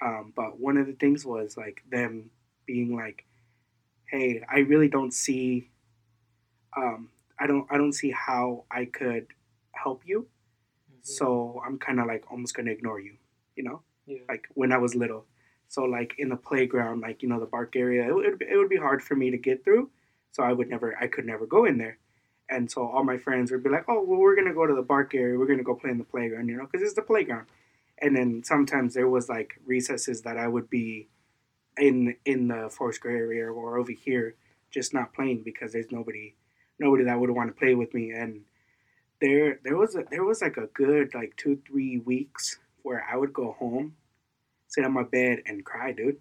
Um, but one of the things was like them being like, "Hey, I really don't see, um, I don't, I don't see how I could help you, so I'm kind of like almost gonna ignore you, you know, yeah. like when I was little. So like in the playground, like you know the bark area, it would it would be hard for me to get through, so I would never, I could never go in there." And so all my friends would be like, "Oh, well, we're gonna go to the bark area. We're gonna go play in the playground, you know, because it's the playground." And then sometimes there was like recesses that I would be in in the forest gray area or over here, just not playing because there's nobody nobody that would want to play with me. And there there was a, there was like a good like two three weeks where I would go home, sit on my bed and cry, dude.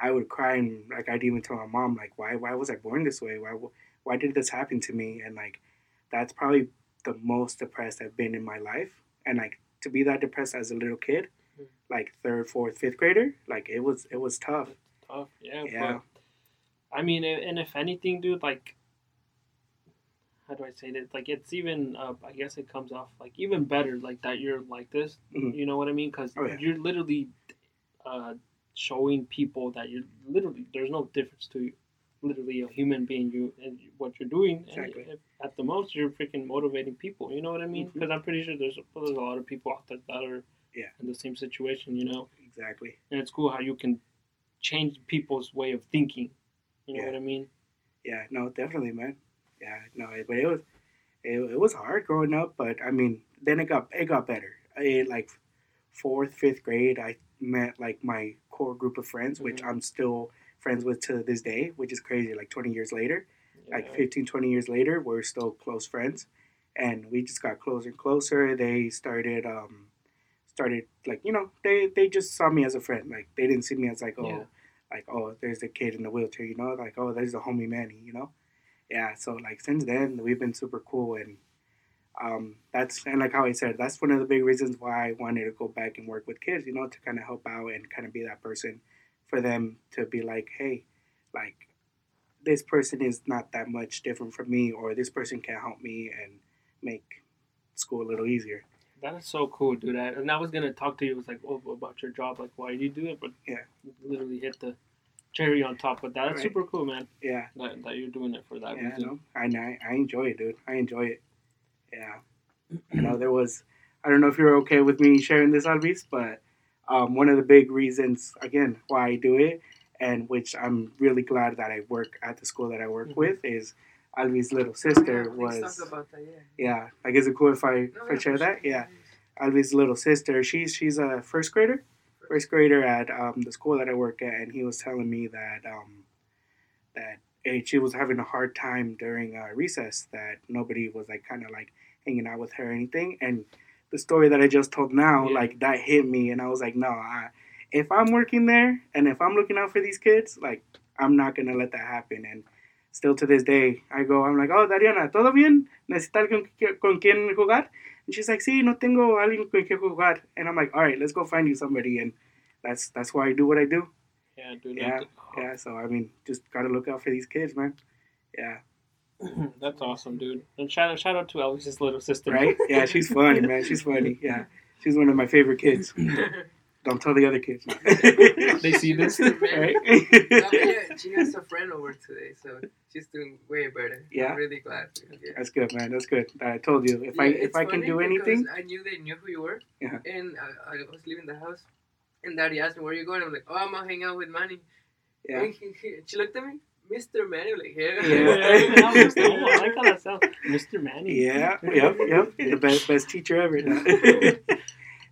I would cry and like I'd even tell my mom like, why why was I born this way? Why why did this happen to me? And like that's probably the most depressed I've been in my life. And like to be that depressed as a little kid, Mhm. like third, fourth, fifth grader, like it was it was tough. Tough. Yeah. Yeah. But, I mean, and if anything, dude, like, how do I say this? Like, it's even, uh, I guess it comes off like even better, like that you're like this. Mhm. You know what I mean? Because Oh, yeah. you're literally uh, showing people that you're literally there's no difference to you. Literally a human being, you and what you're doing. Exactly. And at the most, you're freaking motivating people. You know what I mean? Because I'm pretty sure there's there's a lot of people out there that are Yeah. in the same situation. You know Exactly. and it's cool how you can change people's way of thinking. You know Yeah. what I mean? Yeah, no, definitely, man. Yeah, no, but it was it, it was hard growing up, but I mean, then it got it got better. I like fourth, fifth grade, I met like my core group of friends, which Mhm. I'm still friends with to this day, which is crazy. Like 20 years later, like Yeah. 15, 20 years later, we're still close friends, and we just got closer and closer. They started um started like you know they they just saw me as a friend. Like they didn't see me as like oh Yeah. like oh there's the kid in the wheelchair, you know, like oh there's the homie Manny, you know. Yeah, so like since then we've been super cool and um that's and like how I said that's one of the big reasons why I wanted to go back and work with kids, you know, to kind of help out and kind of be that person for them to be like, hey, like this person is not that much different from me or this person can help me and make school a little easier. That is so cool, dude. I, and I was gonna talk to you. It was like, oh, about your job. Like, why do you do it? But Yeah. literally hit the cherry on top. But that's Right. super cool, man. Yeah. That, that you're doing it for that Yeah, reason. no, I, I I enjoy it, dude. I enjoy it. Yeah. You know, there was, I don't know if you're okay with me sharing this, Alvis, but um, one of the big reasons, again, why I do it, and which I'm really glad that I work at the school that I work Mhm. with, is Alvis' little sister Yeah, was, talk about that, yeah. yeah, like, is it cool if I, No, if I share for that? sure. Yeah. Alvis' little sister, she's she's a first grader, first grader at um, the school that I work at, and he was telling me that um, that eh, she was having a hard time during uh, recess, that nobody was like kind of like hanging out with her or anything, and the story that I just told now, Yeah. like that hit me, and I was like, no, I, if I'm working there and if I'm looking out for these kids, like I'm not gonna let that happen, and. Still to this day, I go, I'm like, oh, Dariana, ¿todo bien? ¿Necesitas con, con quien jugar? And she's like, sí, no tengo alguien con quien jugar. And I'm like, all right, let's go find you somebody. And that's that's why I do what I do. Yeah, dude. Yeah, Yeah, so I mean, just gotta look out for these kids, man. Yeah, that's awesome, dude. And shout out, shout out to Elvis's little sister. right? Yeah, she's funny, man. She's funny. Yeah, she's one of my favorite kids. Don't tell the other kids. They see this. right? No, yeah, she has a friend over today, so she's doing way better. Yeah. I'm really glad. Yeah. That's good, man. That's good. I told you if I if I can funny do because anything, I knew they knew who you were. Yeah. And I, I was leaving the house, and Daddy asked me, "Where you going?" I'm like, "Oh, I'm gonna hang out with Manny." yeah, And he- he- she looked at me, Mr. Manny, like, yeah. Yeah. I was- I like how. Mr. Manny. yeah, yep, yep. The best best teacher ever.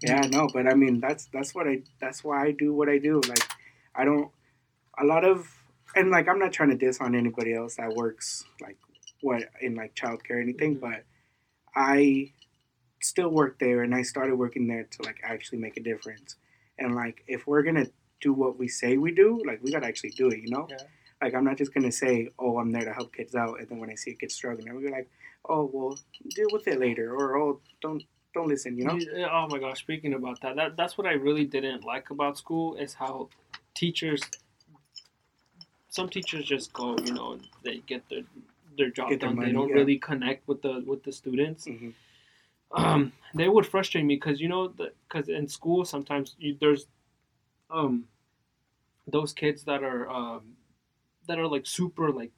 Yeah, no, but I mean that's that's what I that's why I do what I do. Like I don't a lot of and like I'm not trying to diss on anybody else that works like what in like childcare or anything, Mhm. but I still work there and I started working there to like actually make a difference. And like if we're gonna do what we say we do, like we gotta actually do it, you know? Yeah. Like I'm not just gonna say, Oh, I'm there to help kids out and then when I see a kid struggling, I'm gonna be like, Oh well deal with it later or oh don't don't listen, you know? Oh my gosh! Speaking about that, that that's what I really didn't like about school is how teachers. Some teachers just go, you know, they get their their job Get their done. money, they don't yeah. really connect with the with the students. hmm Um, they would frustrate me because you know, because in school sometimes you, there's, um, those kids that are um, that are like super like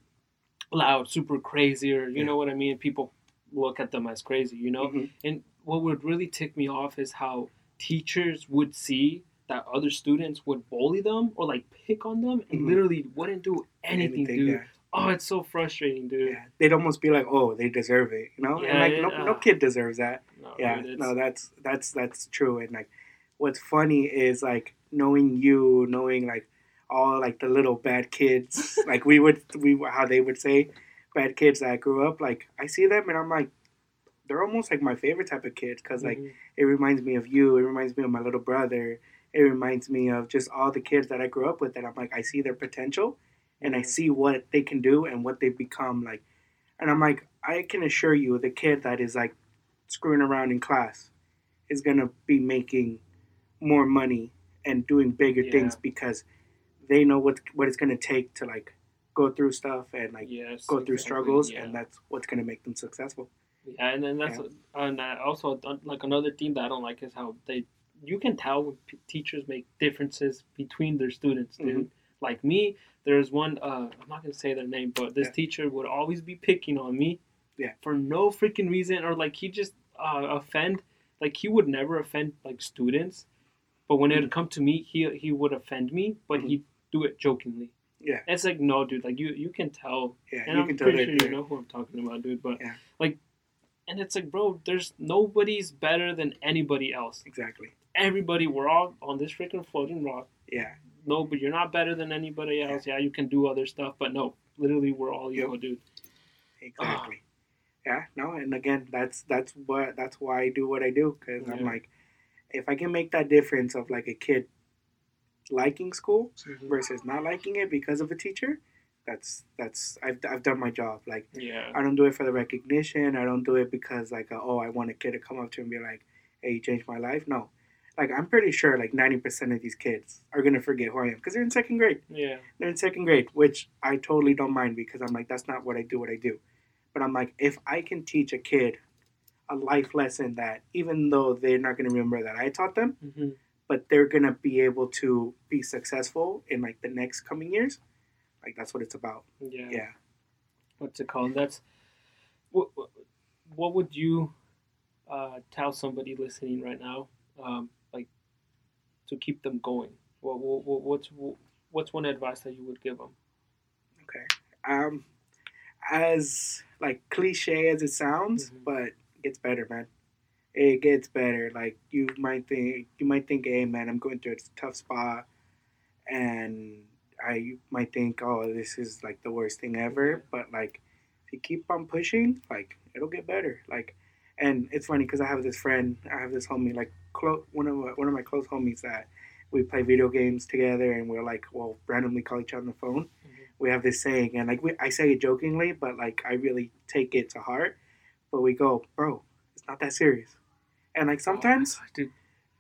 loud, super crazy, or you Yeah. know what I mean. People look at them as crazy, you know. Mhm. And what would really tick me off is how teachers would see that other students would bully them or like pick on them and Mhm. literally wouldn't do anything, dude. yeah. Oh, it's so frustrating, dude. yeah. They'd almost be like, "Oh, they deserve it," you know. Yeah, and like, no, yeah. no kid deserves that. No, yeah, dude, no, that's that's that's true. And like, what's funny is like knowing you, knowing like all like the little bad kids, like we would we how they would say bad kids that I grew up. Like I see them and I'm like, they're almost like my favorite type of kids because like Mhm. it reminds me of you. It reminds me of my little brother. It reminds me of just all the kids that I grew up with. That I'm like, I see their potential, and I Mhm. see what they can do and what they've become. Like, and I'm like, I can assure you, the kid that is like screwing around in class is gonna be making more money and doing bigger Yeah. things because they know what what it's gonna take to like go through stuff and like yes, go through exactly, struggles, yeah. and that's what's gonna make them successful. Yeah, and then that's and uh, also like another thing that I don't like is how they you can tell when p- teachers make differences between their students, dude. Mhm. Like me, there's one uh, I'm not gonna say their name, but this Yeah. teacher would always be picking on me, Yeah. for no freaking reason, or like he just uh, offend, like he would never offend like students, but when it Mhm. would come to me, he he would offend me, but Mhm. he'd do it jokingly. Yeah. It's like no, dude. Like you, you can tell Yeah, and you I'm can tell pretty sure you know who I'm talking about, dude. But Yeah. like, and it's like, bro, there's nobody's better than anybody else. Exactly. Everybody, we're all on this freaking floating rock. Yeah. No, but you're not better than anybody else. Yeah, you can do other stuff, but no, literally, we're all Yep. equal, dude. Exactly. Yeah. No. And again, that's that's what that's why I do what I do because I'm like, if I can make that difference of like a kid liking school mm-hmm. versus not liking it because of a teacher, that's that's I've I've done my job. Like Yeah, I don't do it for the recognition. I don't do it because like uh, oh I want a kid to come up to me and be like, hey, you changed my life. No. Like I'm pretty sure like 90% of these kids are gonna forget who I am because they're in second grade. yeah, they're in second grade, which I totally don't mind because I'm like, that's not what I do, what I do. But I'm like, if I can teach a kid a life lesson that even though they're not going to remember that I taught them, hmm but they're going to be able to be successful in like the next coming years, like that's what it's about. yeah. Yeah. What's it called? That's what. What, would you uh, tell somebody listening right now, um, like, to keep them going? What, what, what's what's one advice that you would give them? Okay. Um, as like cliche as it sounds, Mhm. but it gets better, man. It gets better. Like you might think, you might think, hey, man, I'm going through a tough spot, and I might think, oh, this is like the worst thing ever. But like, if you keep on pushing, like it'll get better. Like, and it's funny because I have this friend, I have this homie, like close one of my, one of my close homies that we play video games together, and we're like, well, randomly call each other on the phone we have this saying, and like we, I say it jokingly, but like I really take it to heart. But we go, bro, it's not that serious. And like sometimes Oh,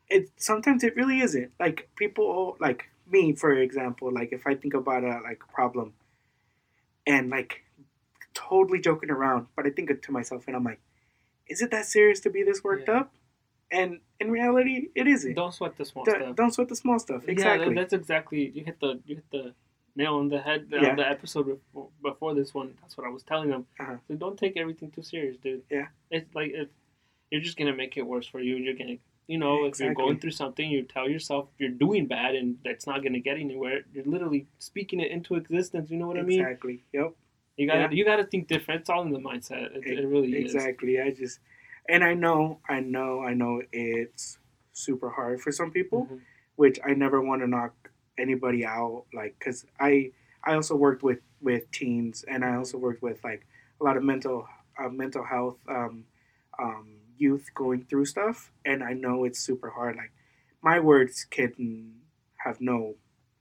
it, sometimes it really isn't. Like people, like me, for example, like if I think about a like problem, and like totally joking around, but I think to myself, and I'm like, is it that serious to be this worked Yeah. up? And in reality, it isn't. don't sweat the small stuff. don't sweat the small stuff. Exactly. that, that's exactly you hit the you hit the nail on the head on Yeah. the episode before, before this one. That's what I was telling them. Uh-huh. So don't take everything too serious, dude. Yeah. it's like if you're just gonna make it worse for you. And you're gonna, you know, if you're going through something, you tell yourself you're doing bad and that's not gonna get anywhere. You're literally speaking it into existence. You know what I mean? exactly. Yep. You gotta Yeah. you gotta think different. It's all in the mindset. It, it really is. exactly i just and i know i know i know it's super hard for some people Mhm. which i never want to knock anybody out like because i i also worked with with teens and i also worked with like a lot of mental uh, mental health um, um, youth going through stuff and i know it's super hard like my words can have no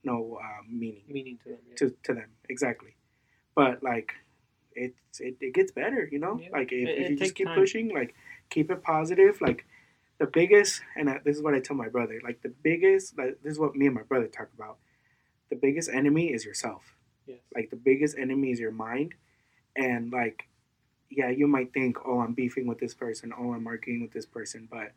no uh, meaning Meaning to them. Yeah. to, to them exactly but like it's it, it gets better you know Yeah. like if, It- if you just keep time. pushing like keep it positive like the biggest and I, this is what i tell my brother like the biggest like this is what me and my brother talk about the biggest enemy is yourself Yes. like the biggest enemy is your mind and like yeah you might think oh i'm beefing with this person oh i'm arguing with this person but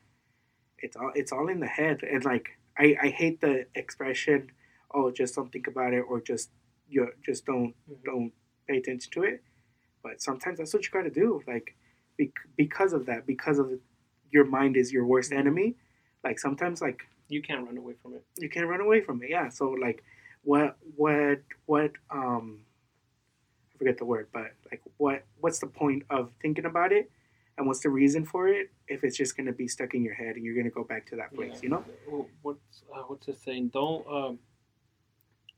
it's all it's all in the head and like i i hate the expression oh just don't think about it or just you just don't Mhm. don't pay attention to it. But sometimes that's what you got to do. Like bec- because of that, because of your mind is your worst Mhm. enemy. Like sometimes like You can't run away from it. you can't run away from it. Yeah. So like, what what what um, forget the word, but like what what's the point of thinking about it, and what's the reason for it if it's just gonna be stuck in your head and you're gonna go back to that place, Yeah. you know? What's uh, what's it saying? Don't um.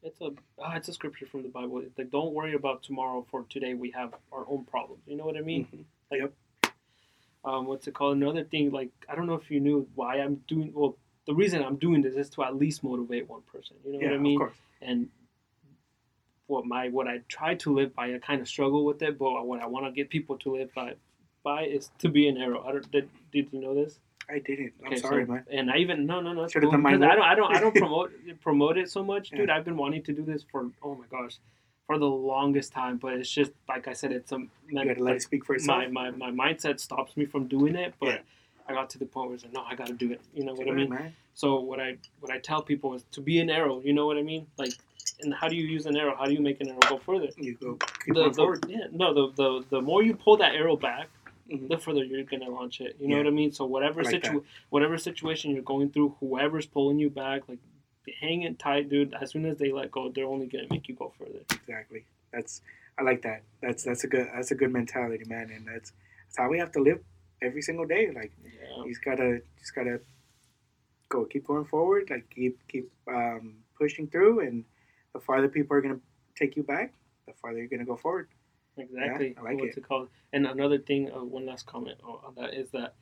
It's a ah, it's a scripture from the Bible. It's like don't worry about tomorrow, for today we have our own problems. You know what I mean? Mhm. Like, Yep. Um, what's it called? Another thing, like I don't know if you knew why I'm doing. Well, the reason I'm doing this is to at least motivate one person. You know Yeah, what I mean? of course. and what my what I try to live by, I kind of struggle with it. But what I want to get people to live by, by is to be an arrow. I don't, did, did you know this? I didn't. I'm Okay, sorry, so- man. And I even no no no. cool, done my because I don't I don't I don't promote promote it so much, dude. Yeah. I've been wanting to do this for oh my gosh, for the longest time. But it's just like I said, it's a You gotta let it speak for itself. my, my my mindset stops me from doing it. But Yeah. I got to the point where I like, no, I got to do it. You know what I mean? man. So what I what I tell people is to be an arrow. You know what I mean? Like, and how do you use an arrow? How do you make an arrow go further? You go keep The, on the, forward. yeah, no, the, the the more you pull that arrow back, Mhm. the further you're gonna launch it. You know Yeah. what I mean? So whatever like situ whatever situation you're going through, whoever's pulling you back, like hang it tight, dude. As soon as they let go, they're only gonna make you go further. Exactly. That's I like that. That's that's a good that's a good mentality, man. And that's that's how we have to live every single day. Like Yeah. you just gotta just gotta go keep going forward. Like keep keep um, pushing through, and the farther people are gonna take you back, the farther you're gonna go forward. Exactly. I like What's it. called? And another thing, uh, one last comment on on that is that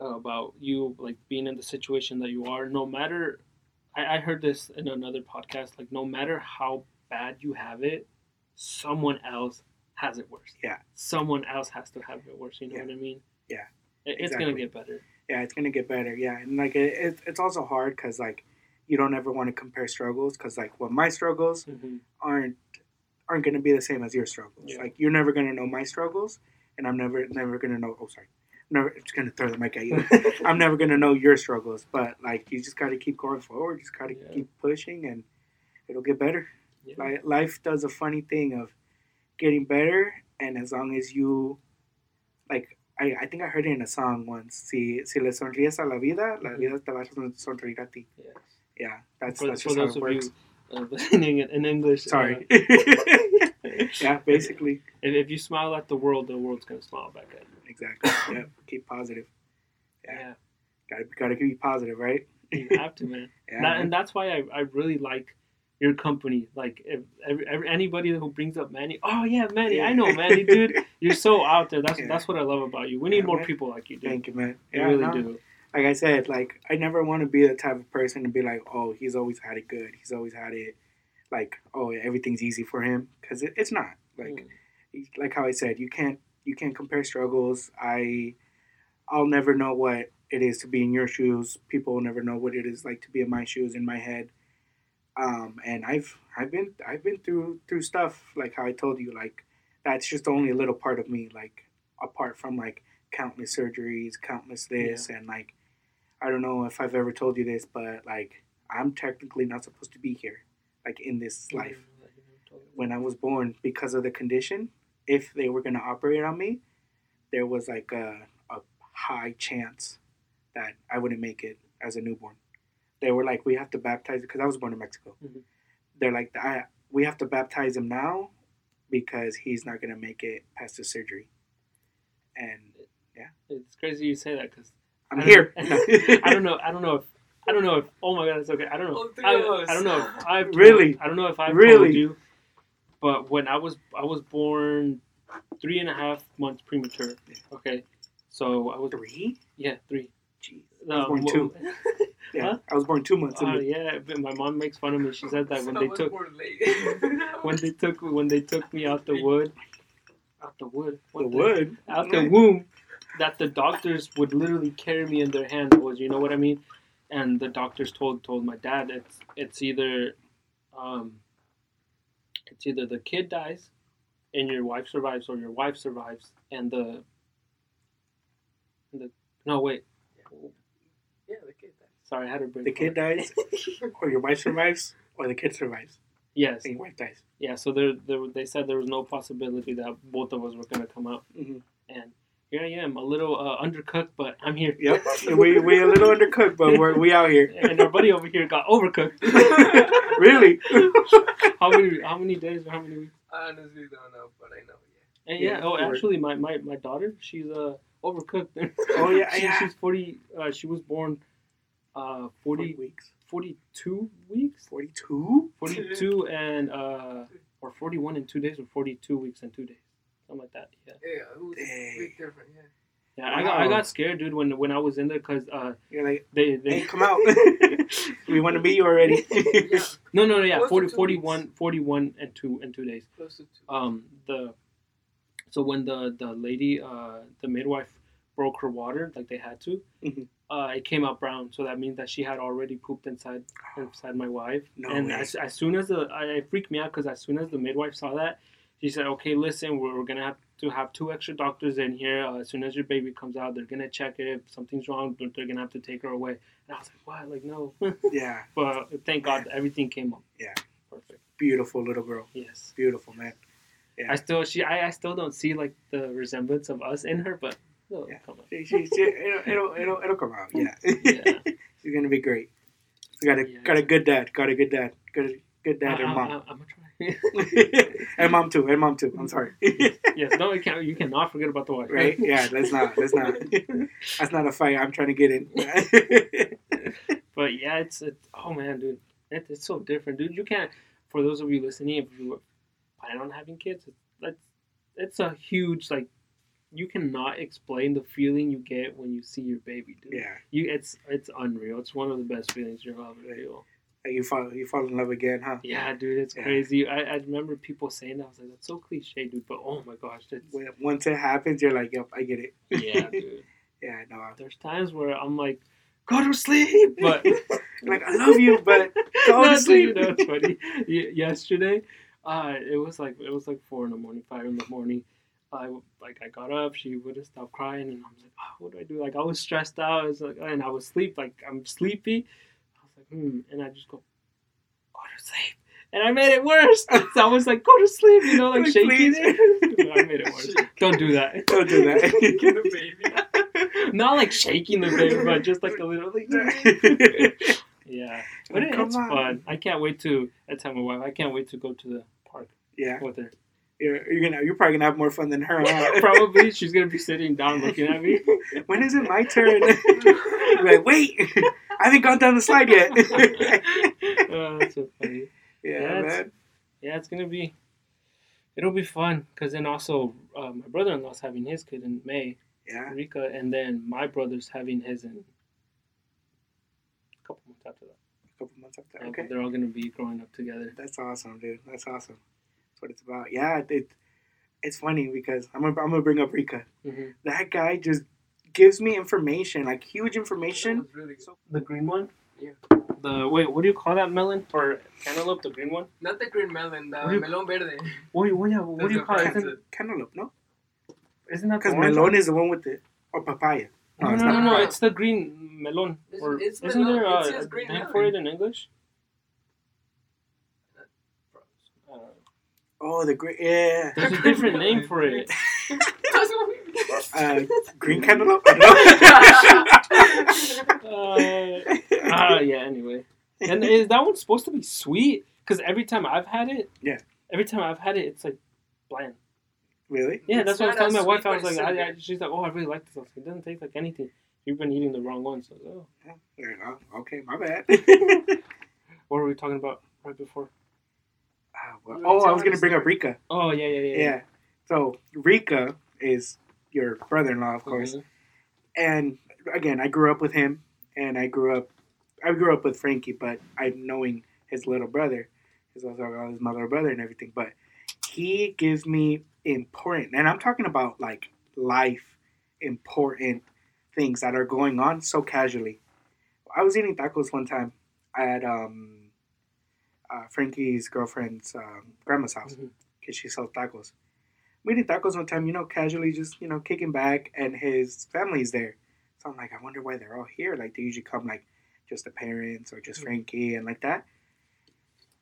uh, about you like being in the situation that you are. No matter, I, I heard this in another podcast. Like no matter how bad you have it, someone else has it worse. Yeah. Someone else has to have it worse. You know Yeah. what I mean? Yeah. It, it's gonna get better. Yeah, it's gonna get better. Yeah, and like it, it it's also hard because like you don't ever want to compare struggles because like well my struggles hmm aren't aren't gonna be the same as your struggles. Yeah. Like you're never gonna know my struggles, and I'm never never gonna know. Oh, sorry. Never, I'm just gonna throw the mic at you. I'm never gonna know your struggles, but like you just gotta keep going forward. Just gotta Yeah. keep pushing, and it'll get better. Yeah. Like life does a funny thing of getting better, and as long as you, like I, I think I heard it in a song once. Si si le sonríes a la vida, la Mhm. vida te va a son- sonreír a ti. Yes. Yeah, that's For, that's for those of works. you uh, in, in English, uh, Sorry. yeah, basically, if, if you smile at the world, the world's gonna smile back at you. exactly. Yeah, keep positive. Yeah. Yeah. Gotta gotta be positive, right? You have to, man. Yeah, That- and that's why I, I really like your company. Like if every, every, anybody who brings up Manny, oh yeah, Manny, I know Manny, dude. You're so out there. That's Yeah. that's what I love about you. We need Yeah, more man. people like you, dude. Thank you, man. We Yeah, really no, do. Like I said, like I never want to be the type of person to be like, oh, he's always had it good. He's always had it, like, oh, everything's easy for him, because it, it's not. Like, Mm. like how I said, you can't you can't compare struggles. I, I'll never know what it is to be in your shoes. People will never know what it is like to be in my shoes, in my head. Um, and I've I've been I've been through through stuff like how I told you. Like that's just only a little part of me. Like apart from like countless surgeries, countless this, and like I don't know if I've ever told you this, but like I'm technically not supposed to be here, like in this life when I was born because of the condition. If they were gonna operate on me, there was like a, a high chance that I wouldn't make it as a newborn. They were like, we have to baptize because I was born in Mexico. Mhm. They're like, I, we have to baptize him now because he's not gonna make it past the surgery. And yeah, It's crazy you say that because I'm I here. don't- I don't know. I don't know if. I don't know if. Oh my god, it's okay. I don't know. All I. I don't know if I've told- Really? I don't know if I've Really? told you. But when I was I was born three and a half months premature. Okay, so I was Three? yeah three. Jeez. No, born mo- two. Yeah, Huh? I was born two months Oh yeah, but my mom makes fun of me. She said that when they took more when they took when they took me out the wood, out the wood, the what wood. out the womb, that the doctors would literally carry me in their hands. Was you know what I mean? And the doctors told told my dad it's it's either, um, it's either the kid dies, and your wife survives, or your wife survives, and the, the no wait, yeah, the kid. sorry I had a brain. The kid dies, or your wife survives, or the kid survives. Yes. and you wiped eyes. Yeah. So there, there, they said there was no possibility that both of us were gonna come out, Mhm. and here I am, a little uh, undercooked, but I'm here. Yep, we we a little undercooked, but we're we out here. and our buddy over here got overcooked. really? how many? How many days or how many weeks? I honestly don't know, but I know. And yeah. Yeah, oh, word. actually, my, my, my daughter, she's uh overcooked. Oh, yeah, She- yeah. She's forty. Uh, she was born, uh, 40, weeks. 42 weeks, Forty-two. forty two and uh, or forty one in two days, or forty two weeks and two days, something like that. Yeah. Yeah, it was Dang. big different. Yeah. Yeah, I got I got scared, dude, when when I was in there, cause uh You're like, they hey, they come out. we want to meet you already. yeah, no no no yeah Close 40, 41, 41 and two and two days. close to two. um the so when the the lady uh the midwife broke her water like they had to Mhm. uh it came out brown so that means that she had already pooped inside inside my wife No and way. as, as soon as the I, it freaked me out because as soon as the midwife saw that she said okay listen we're, we're gonna have to have two extra doctors in here uh, as soon as your baby comes out they're gonna check it if something's wrong they're, they're gonna have to take her away and i was like what like no yeah, but thank god everything came up Yeah. perfect beautiful little girl. yes Beautiful man. Yeah. I still she I, I still don't see like the resemblance of us in her, but it'll Yeah. come up. She, she, she, it'll, it'll, it'll, it'll come out. Yeah. Yeah. She's gonna be great. Got a Yeah. got a good dad. Got a good dad. Good good dad I, and mom. I, I'm gonna try. and mom too. And mom too. I'm sorry. yes, no, you can't. You cannot forget about the wife. right? Yeah. Let's not. Let's not. That's not a fight I'm trying to get in. but yeah, it's it's oh man, dude, it, it's so different, dude. You can't. For those of you listening, if you plan on having kids, it's it's, it's a huge like. You cannot explain the feeling you get when you see your baby, dude. yeah. You, it's it's unreal. It's one of the best feelings you'll ever feel. You fall you fall in love again, huh? Yeah, dude, it's Yeah. crazy. I, I remember people saying that. I was like, that's so cliche, dude. But oh my gosh, that's When, once it happens, you're like, yep, I get it. yeah, dude. yeah. No. There's times where I'm like, go to sleep, but like I love you, but go No, to sleep. You know, it's funny. Ye- yesterday, uh, it was like it was like four in the morning, five in the morning. I like I got up. She wouldn't stop crying, and I was like, oh, what do I do? Like I was stressed out. I was like, and I was sleep like I'm sleepy. I was like, hmm, and I just go, go to sleep. And I made it worse. So I was like, go to sleep, you know, like Like, shaking it. I made it worse. Don't do that. Don't do that. Get the baby. Not like shaking the baby, but just like a little like Yeah. But it, Come it's on. fun. I can't wait to I tell my wife, I can't wait to go to the park yeah. with her. You're, you're gonna you're probably gonna have more fun than her. Huh? Probably she's gonna be sitting down looking at me. when is it my turn? Like, wait, I haven't gone down the slide yet. oh, that's so funny. yeah, Yeah, it's- man. Yeah, it's gonna be it'll be fun because then also uh, my brother-in-law's having his kid in May, Yeah, Rika, and then my brother's having his in a couple months after that. a couple months after. And Okay, They're all gonna be growing up together. that's awesome, dude. That's awesome. That's what it's about. Yeah, it, it's funny because I'm gonna, I'm gonna bring up Rika. hmm That guy just gives me information, like huge information. Really good. The green one. Yeah. The wait, what do you call that melon or cantaloupe? The green one. Not the green melon, the you- melon verde. What, what, yeah, what do you call the it? price. Isn't, Cantaloupe, no? isn't that Because melon one? is the one with the or papaya. No, it's no, no, not no. It's the green melon. It's- Or it's isn't melon. there It a, says a green name melon. for it in English? Uh, Oh, the green. Yeah. there's a different name for it. That's what we- Uh, green cantaloupe. Uh, ah, yeah. Anyway, and is that one supposed to be sweet? Because every time I've had it, Yeah. Every time I've had it, it's like bland. really? Yeah, It's that's what I was telling my wife. I was like, I, I, she's like, oh, I really like this. I like, it doesn't taste like anything. You've been eating the wrong one. So, oh. Yeah, oh, okay, my bad. what were we talking about right before? Well- oh, I was gonna the bring up. Rika. Oh yeah, yeah, yeah. Yeah. So Rika is your brother-in-law, of course. Mhm. And again, I grew up with him, and I grew up, I grew up with Frankie, but I knowing his little brother, his also his mother brother and everything. But he gives me important, and I'm talking about like life important things that are going on so casually. I was eating tacos one time at um, uh, Frankie's girlfriend's um, grandma's house Mhm. because she sells tacos. We eating tacos one time, you know, casually just, you know, kicking back, and his family's there. So I'm like, I wonder why they're all here. Like, they usually come, like, just the parents or just Mhm. Frankie and like that.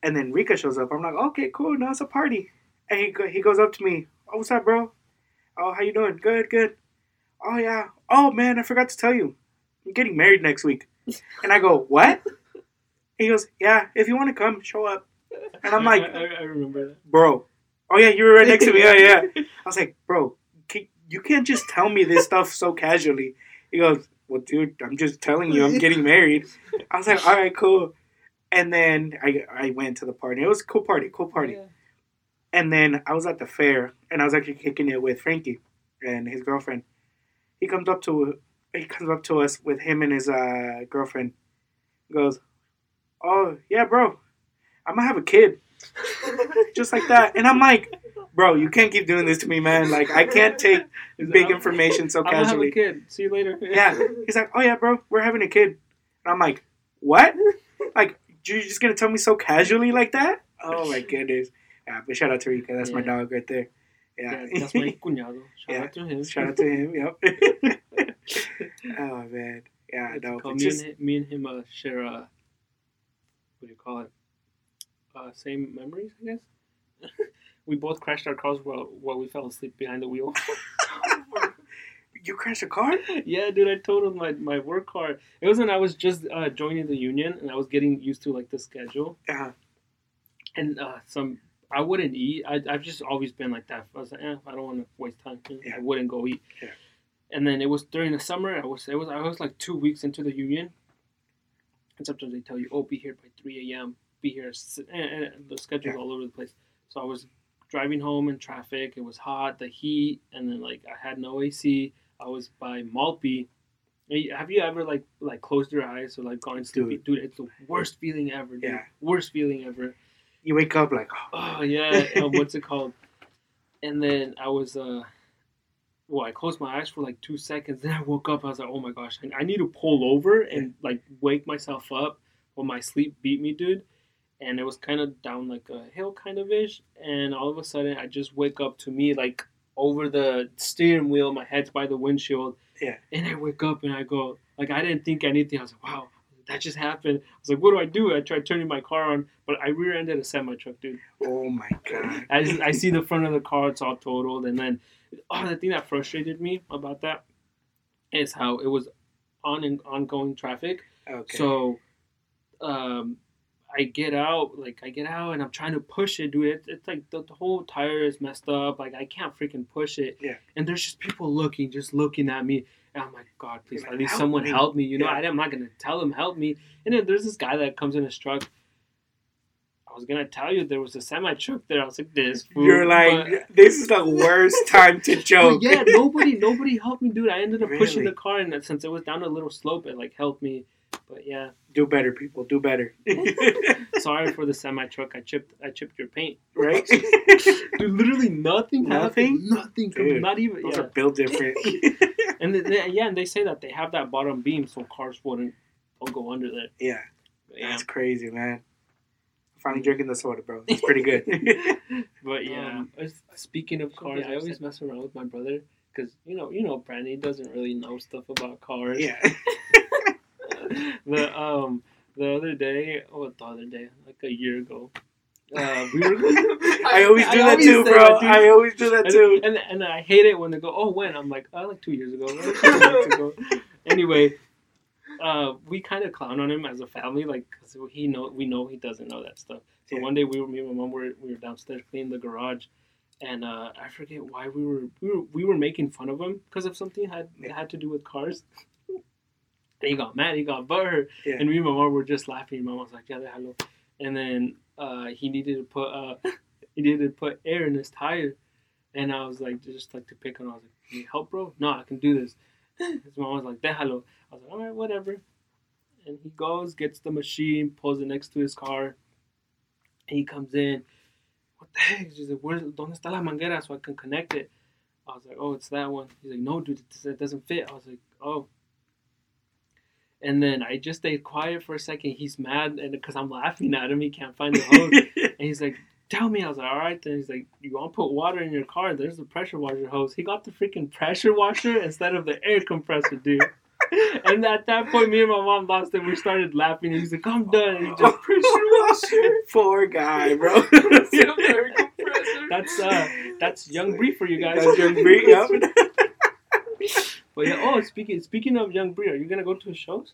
And then Rika shows up. I'm like, okay, cool. Now it's a party. And he he goes up to me. Oh, what's up, bro? Oh, how you doing? Good, good. Oh yeah. Oh man, I forgot to tell you. I'm getting married next week. And I go, what? He goes, yeah. If you want to come, show up. And I'm like, I, I remember that. bro. Oh yeah, you were right next to me. Yeah, yeah. I was like, bro, can, you can't just tell me this stuff so casually. He goes, well, dude, I'm just telling you, I'm getting married. I was like, all right, cool. And then I I went to the party. It was a cool party, cool party. Yeah. And then I was at the fair, and I was actually kicking it with Frankie and his girlfriend. He comes up to he comes up to us with him and his uh, girlfriend. He goes, "Oh yeah, bro, I'm gonna have a kid." Just like that, and I'm like, "Bro, you can't keep doing this to me, man. Like I can't take He's big information so I'm gonna have a casually." kid. See you later. Yeah. He's like, "Oh yeah, bro, we're having a kid." And I'm like, "What? Like you're just gonna tell me so casually like that?" Oh my goodness. Yeah, but shout out to Rika. That's my dog right there. Yeah. Yeah, that's my cuñado. Shout Yeah. out to him. Shout out to him. Yep. oh man. Yeah, It's no. called- It's me, just and him, me and him uh, share uh, what do you call it? Uh, same memories, I guess. we both crashed our cars while while we fell asleep behind the wheel. you crashed a car. yeah, dude, I totaled my, my work car. It was when I was just uh, joining the union and I was getting used to like the schedule Yeah. and uh, some. I wouldn't eat. I, I've just always been like that. I was like, eh, I don't want to waste time. Yeah. I wouldn't go eat. Yeah. And then it was during the summer. I was it was I was like two weeks into the union, and sometimes they tell you, "Oh, be here by three a.m. Be here," and, and the schedule's Yeah. all over the place. So I was driving home in traffic. It was hot, the heat, and then like I had no AC. I was by Maltby. Have you ever like like closed your eyes or like gone sleepy? Dude, it's the worst feeling ever. Dude. Yeah. Worst feeling ever. You wake up like, oh, Oh yeah, uh, what's it called? And then I was uh, well, I closed my eyes for like two seconds. Then I woke up. I was like, oh my gosh, I, I need to pull over and like wake myself up when my sleep beat me, dude. And it was kind of down like a hill, kind of ish. And all of a sudden, I just wake up to me like over the steering wheel. My head's by the windshield. Yeah. And I wake up and I go like I didn't think anything. I was like, wow. That just happened. I was like, "What do I do?" I tried turning my car on, but I rear-ended a semi truck, dude. oh my god. I, just, I see the front of the car, it's all totaled. And then, oh, the thing that frustrated me about that is how it was on and ongoing traffic. Okay. So, um, I get out, like, I get out and I'm trying to push it, dude. It, it's like the, the whole tire is messed up. Like, I can't freaking push it. Yeah. And there's just people looking, just looking at me. And I'm like, God, please, at least "Help someone me." help me. You know, Yeah. I, I'm not going to tell them help me. And then there's this guy that comes in his truck. I was gonna tell you there was a semi truck there. I was like, "This fool." You're like, But- this is the worst time to joke. yeah, nobody, nobody helped me, dude. I ended up pushing the car, and since it was down a little slope, it like helped me. But yeah, do better, people. Do better. sorry for the semi truck. I chipped, I chipped your paint, right? dude. Literally nothing, Nothing? happened. nothing, Dude, not even. Those Yeah. are built different. And they, they- yeah, and they say that they have that bottom beam so cars wouldn't go under there. yeah, yeah, that's crazy, man. Finally drinking the soda, bro. It's pretty good. but yeah. Um, speaking of cars, I always mess around with my brother because you know, you know, Brandon doesn't really know stuff about cars. yeah. the um the other day, oh, the other day, like a year ago, uh, we were. I always do that always too, bro. that. I always do that too. and and I hate it when they go, oh, when? I'm like, oh, like two years ago, like two months ago. Anyway, uh, we kind of clown on him as a family, like, cause he know we know he doesn't know that stuff. So Yeah. one day we were me and my mom were we were downstairs cleaning the garage, and uh, I forget why we were we were we were making fun of him because of something had Yeah. had to do with cars. and he got mad, he got butthurt, Yeah. and me and my mom were just laughing. My mom was like, "Yeah, they hello," and then uh, he needed to put uh, he needed to put air in his tire, and I was like, just like to pick on. I was like, "Can you help, bro?" No, I can do this. His mom was like, "Déjalo." I was like, "All right, whatever." And he goes, gets the machine, pulls it next to his car. And he comes in. What the heck? She's like, Where's, ¿Dónde está la manguera so I can connect it? I was like, oh, it's that one. He's like, no, dude, it, it doesn't fit. I was like, oh. And then I just stayed quiet for a second. He's mad, and because I'm laughing at him, he can't find the hose. and he's like, tell me. I was like, all right. Then he's like, you want to put water in your car? There's the pressure washer hose. He got the freaking pressure washer instead of the air compressor, dude. and at that point, me and my mom lost it. We started laughing, and he's like, "I'm done." And he just pressure washer. Poor guy, bro. that's uh, that's young Bree for you guys. That's young Bree. Yep. But yeah, oh, speaking speaking of young Bree, are you gonna go to his shows?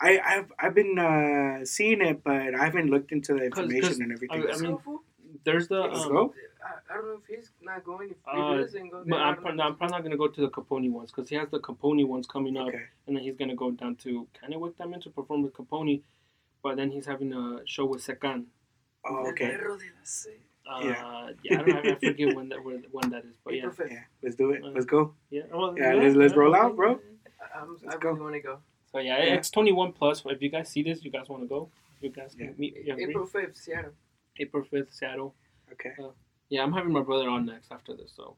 I, I've I've been uh, seeing it, but I haven't looked into the 'Cause- information 'cause and everything. I mean, There's the Let's um, go. I, I don't know if he's not going. If Uh, he doesn't go, But then I I'm, pro- no, I'm probably not gonna go to the Capone ones because he has the Capone ones coming up, Okay. and then he's gonna go down to Kennewick Diamond to perform with Capone, but then he's having a show with Secan. Oh, okay. El perro de la C. Uh, Yeah. yeah, I don't know, I forget when that where, when that is, but yeah, April fifth. Yeah. Let's do it. Let's go. yeah. Well, Yeah, let's- let's roll out, bro. I- I'm, Let's I really want to go. So yeah, Yeah. it's 21 plus. If you guys see this, you guys want to go? You guys can Yeah. meet April fifth, Seattle. April 5th, Seattle. Okay. Uh, yeah, I'm having my brother on next after this, so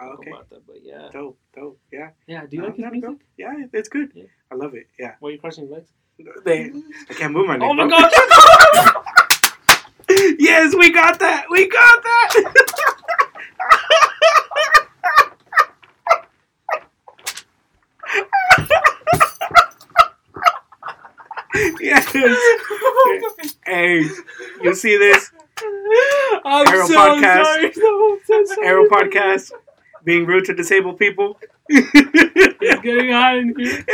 Oh, okay. about that. But yeah, Dope. Dope. Yeah. yeah. Do you I'm like his down to go. music? Yeah, it's good. Yeah. I love it. Yeah. Why are you crossing your legs? They, I can't move my oh leg. Oh my gosh! yes, we got that. We got that. yes. Oh hey, you see this? I'm Arrow so podcast. sorry. No, so sorry. Arrow podcast being rude to disabled people. It's getting hot in here.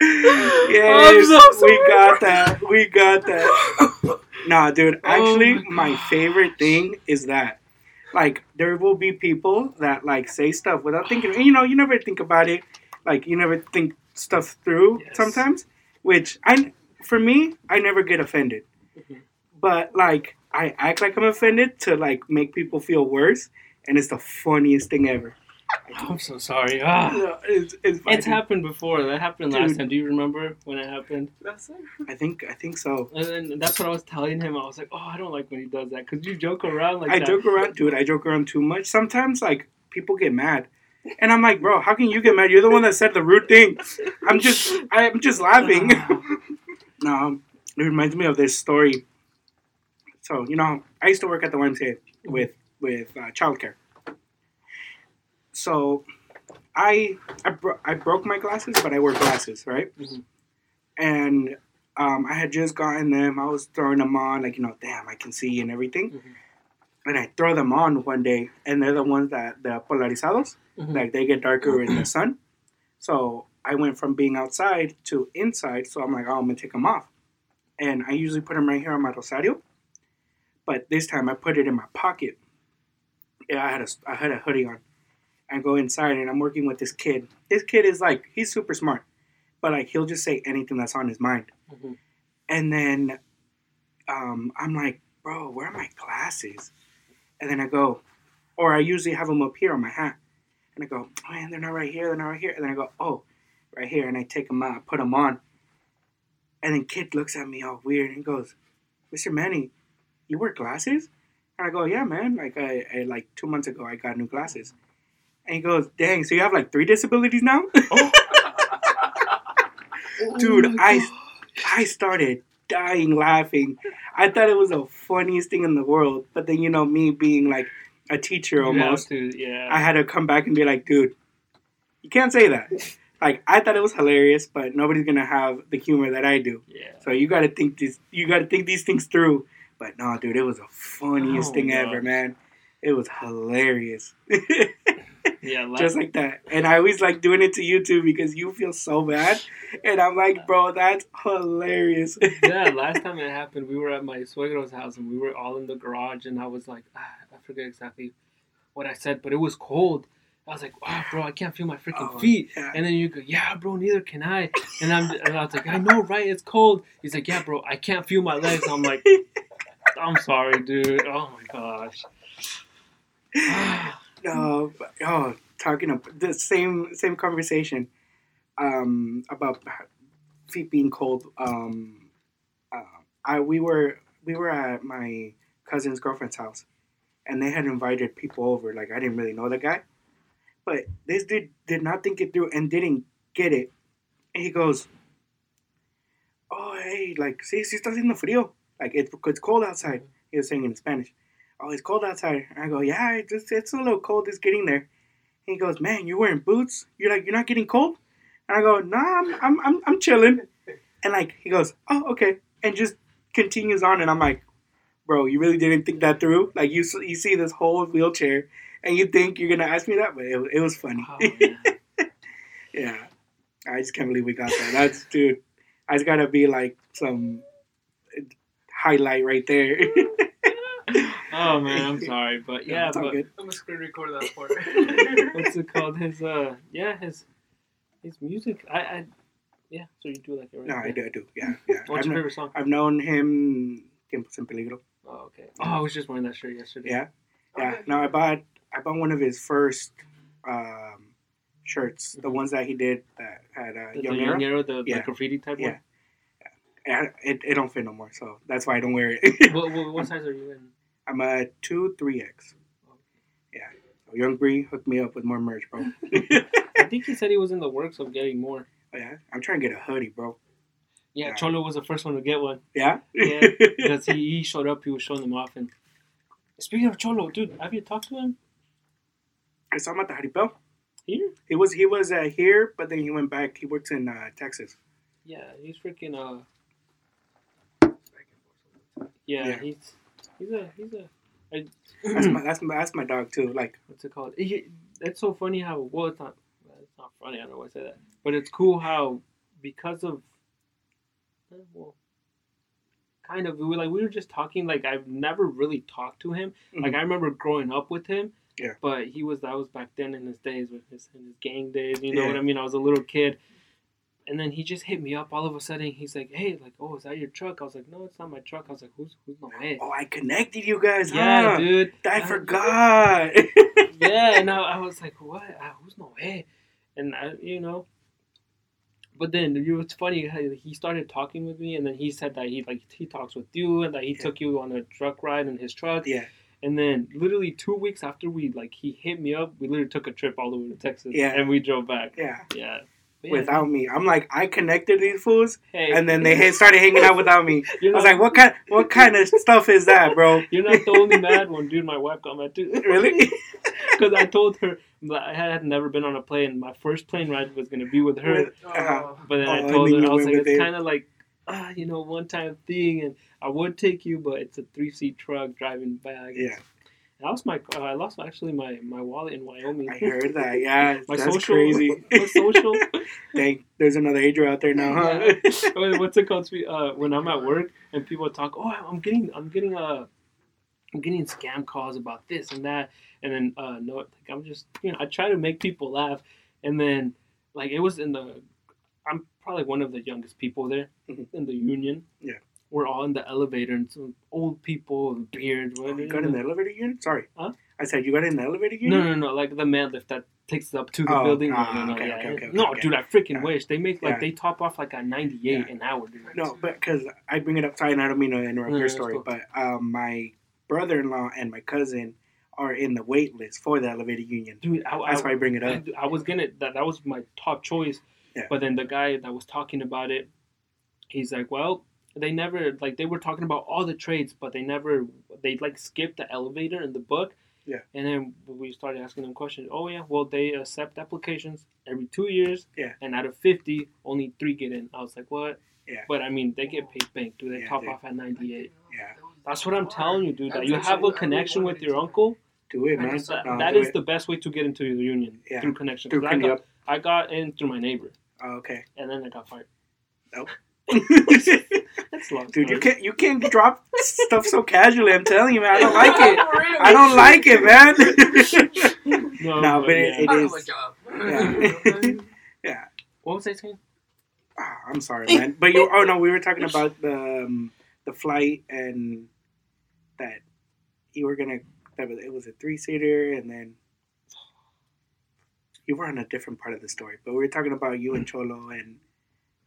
yes, so we got that. We got that. Nah, dude. Oh actually, Oh my my favorite thing is that, like, there will be people that like say stuff without thinking. You know, you never think about it. Like, you never think stuff through Yes. sometimes. Which I, for me, I never get offended. Mhm. But like, I act like I'm offended to like make people feel worse, and it's the funniest thing ever. I'm so sorry. Ah. Yeah, it's, it's, It's happened before. That happened last Dude. time. Do you remember when it happened? That's it. I think I think so. And then that's what I was telling him. I was like, "Oh, I don't like when he does that because you joke around like I that." joke around, dude. I joke around too much. Sometimes, like people get mad, and I'm like, bro, how can you get mad? You're the one that said the rude thing. I'm just, I'm just laughing. no, it reminds me of this story. So you know, I used to work at the YMCA with with uh, childcare. So, I I, bro- I broke my glasses, but I wear glasses, right? Mhm. And um, I had just gotten them. I was throwing them on, like you know, damn, I can see and everything. Mhm. And I throw them on one day, and they're the ones that the polarizados, Mhm. like they get darker in the sun. So I went from being outside to inside. So I'm like, oh, I'm gonna take them off. And I usually put them right here on my rosario, but this time I put it in my pocket. Yeah, I had a I had a hoodie on. I go inside and I'm working with this kid. This kid is like he's super smart, but like he'll just say anything that's on his mind. Mhm. And then um, I'm like, bro, where are my glasses? And then I go, or I usually have them up here on my hat. And I go, oh, man, they're not right here, they're not right here. And then I go, oh, right here. And I take them out, put them on. And then kid looks at me all weird and goes, Mr. Manny, you wear glasses? And I go, yeah, man. Like I, I like two months ago, I got new glasses. And he goes, dang, so you have like three disabilities now? Dude, Oh my I- I started dying laughing. I thought it was the funniest thing in the world. But then, you know, me being like a teacher almost, to, yeah. I had to come back and be like, dude, you can't say that. Like, I thought it was hilarious, but nobody's gonna have the humor that I do. yeah. So you gotta think this, you gotta think these things through. But no, dude, it was the funniest Oh, thing ever, man. It was hilarious. Yeah, last, Just like that. And I always like doing it to you too because you feel so bad. And I'm like, bro, that's hilarious. yeah, last time it happened, we were at my suegro's house and we were all in the garage, and I was like, ah, I forget exactly what I said, but it was cold. I was like, oh, bro, I can't feel my freaking Oh, feet. yeah. And then you go, yeah, bro, neither can I. And I'm, and I was like, I know, right? It's cold. He's like, yeah, bro, I can't feel my legs. I'm like, I'm sorry, dude. Oh my gosh. No, but, oh, talking about the same same conversation um, about feet being cold. Um, uh, I we were we were at my cousin's girlfriend's house, and they had invited people over. Like I didn't really know the guy, but this dude did not think it through and didn't get it. And he goes, "Oh, hey, like, sí, sí está haciendo frío. Like it's it's cold outside." He was saying in Spanish. Oh, it's cold outside. And I go, yeah, it's, it's a little cold. It's getting there. he goes, "Man, you're wearing boots. You're like, you're not getting cold." And I go, "Nah, I'm, I'm, I'm, I'm chilling." And like, he goes, "Oh, okay," and just continues on. And I'm like, "Bro, you really didn't think that through? Like, you, you see this whole wheelchair, and you think you're gonna ask me that? But it, it was funny. Oh, man. yeah, I just can't believe we got that. That's dude. I just gotta be like some highlight right there. oh man, I'm sorry, but yeah, it's all but good. I'm gonna screen record that part. what's it called? His uh, yeah, his his music. I, I yeah. So you do like it, right? No, I do, I do. Yeah, yeah. What's I've, your kno- favorite song? I've known him Tiempos en Peligro. Oh, okay. Oh, I was just wearing that shirt yesterday. Yeah, yeah. Okay. No, I bought I bought one of his first um, shirts, the ones that he did that had uh, The, the Young young arrow, the, Yeah. the graffiti type Yeah. Yeah, it, it don't fit no more, so that's why I don't wear it. What, what, what size are you in? I'm a two three X. Yeah, so Young Bree hooked me up with more merch, bro. I think he said he was in the works of getting more. yeah, I'm trying to get a hoodie, bro. Yeah, Yeah. Cholo was the first one to get one. Yeah. Yeah, because he, he showed up, he was showing them off. And speaking of Cholo, dude, have you talked to him I saw him at the Jaripeo. here? He was he was uh, here, but then he went back. He works in uh, Texas. Yeah, he's freaking uh. Yeah, Yeah. he's he's a he's a. That's my that's my that's my dog too. Like what's it called? It- it's so funny how well it's not it's not funny. I don't know why I say that, but it's cool how because of well, kind of we were like we were just talking. Like I've never really talked to him. Like Mhm. I remember growing up with him. Yeah. But he was that was back then in his days with his in his gang days. You know Yeah. what I mean? I was a little kid. And then he just hit me up all of a sudden. He's like, "Hey, like, oh, is that your truck?" I was like, "No, it's not my truck." I was like, "Who's who's Noe?" oh, I connected you guys. yeah, huh? dude. I Uh, forgot. yeah, and I, I was like, what? Uh, who's Noe? And I, you know, but then you know, it's funny he started talking with me, and then he said that he like he talks with you, and that he Yeah. took you on a truck ride in his truck. yeah, And then literally two weeks after we like he hit me up, we literally took a trip all the way to Texas. Yeah. and we drove back. yeah. Yeah. Yeah, Without me, I'm like I connected these fools, hey, and then they started hanging out without me. I was like, what kind what kind of stuff is that, bro? You're not the only mad one, dude. My wife got mad too. Really? Because I told her that I had never been on a plane. My first plane ride was gonna be with her. With- Uh-huh. But then Oh, I told her, I was like, it's kind of like, ah, you know, one time thing, and I would take you, but it's a three seat truck driving back. Yeah. I lost my, uh, I lost actually my, my wallet in Wyoming. I heard that. Yeah, my that's social, crazy. my social. Dang, there's another Adria out there now, huh? Wait, What's it called? Uh, when I'm at work and people talk, oh, I'm getting, I'm getting uh, I'm getting scam calls about this and that, and then uh, no, like, I'm just, you know, I try to make people laugh, and then like it was in the, probably one of the youngest people there Mhm. in the union. Yeah. We're all in the elevator and some old people with beards. Oh, whatever, you got in the elevator unit? Sorry. Huh? I said you got in the elevator unit? No, no, no, like the man lift that takes it up to the Oh, building. No, ah, no, no, okay, yeah. okay, okay, no, dude, I freaking Yeah. wish they make like Yeah. they top off like a 98 Yeah. an hour, dude. No, but because I bring it up, sorry, and I don't mean to interrupt No, your story, cool. but um, my brother-in-law and my cousin are in the wait list for the elevator union. Dude, I, That's I, why I bring it I, up. I was gonna that that was my top choice, Yeah. but then the guy that was talking about it, he's like, well, they never like they were talking about all the trades, but they never they like skipped the elevator in the book. Yeah. And then we started asking them questions. Oh yeah, well they accept applications every two years. Yeah. And out of fifty, only three get in. I was like, what? Yeah. But I mean, they get paid bank. Do they Yeah, top they- off at ninety eight? Yeah. That's what I'm telling you, dude. That you have a connection with your uncle. Do it, I man. just- That, No, that do is it. the best way to get into the union Yeah. through connection. Through 'Cause I got. I got in through my neighbor, Oh, okay. and then I got fired. Nope. That's long Dude, you can't you can't drop stuff so casually. I'm telling you, man. I don't like it. I don't like it, man. No, No, but, but it- yeah. it I is- do my job. Yeah. yeah. what was I saying? Ah, I'm sorry, man. But you. Oh no, we were talking about the um, the flight and that you were gonna. That was, it was a three seater, and then you were on a different part of the story. But we were talking about you and Cholo and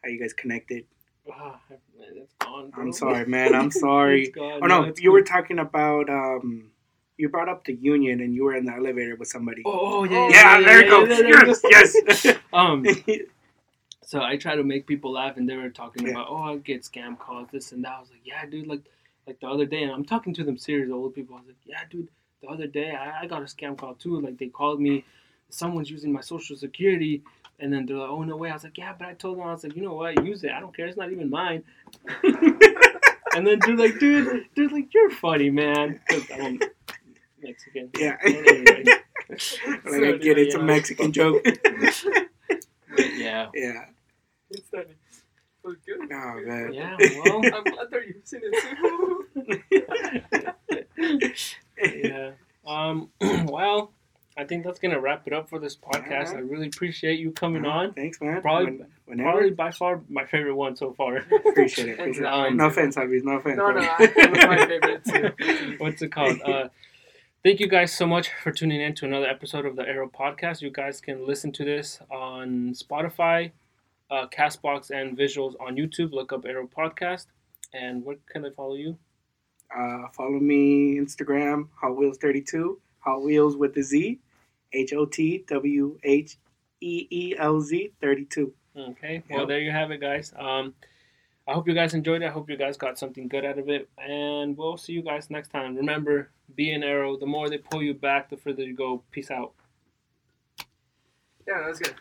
how you guys connected. Ah, man, it's gone. Bro. I'm sorry, man. I'm sorry. It's gone. Oh no, it's you cool. were talking about um. You brought up the union, and you were in the elevator with somebody. Oh, oh, yeah, yeah, yeah, there you go. yeah, yeah, yeah, Yes, yeah. yes. Um, so I try to make people laugh, and they were talking Yeah. about, oh, I get scam calls, this and that. I was like, yeah, dude, like, like the other day, and I'm talking to them serious old people. I was like, yeah, dude, the other day I, I got a scam call too. Like they called me, someone's using my social security. And then they're like, oh, no way. I was like, yeah, but I told them, I was like, you know what? Use it. I don't care. It's not even mine. and then they're like, dude, they're like, you're funny, man. I'm Mexican. Yeah. Anyway. like I get it, it's a. Mexican joke. But yeah. yeah. It's not. It was good. Oh man. Yeah, well. I'm glad they're using it too. yeah. Um. well, I think that's gonna wrap it up for this podcast. I really appreciate you coming on. Thanks, man. Probably- When- whenever. Probably by far my favorite one so far. Appreciate it. Appreciate it. Um, no offense, Abby. No offense. no, no, bro. I, it was my favorite too. What's it called? Uh, thank you guys so much for tuning in to another episode of the Arrow Podcast. You guys can listen to this on Spotify, uh, Castbox, and visuals on YouTube. Look up Arrow Podcast. And where can I follow you? Uh, follow me Instagram Hot Wheels thirty two Hot Wheels with the Z H O T W H E E L Z thirty two. Okay. Well, Yep. there you have it, guys. Um, I hope you guys enjoyed it. I hope you guys got something good out of it. And we'll see you guys next time. Remember, be an arrow. The more they pull you back, the further you go. Peace out. Yeah, that's good.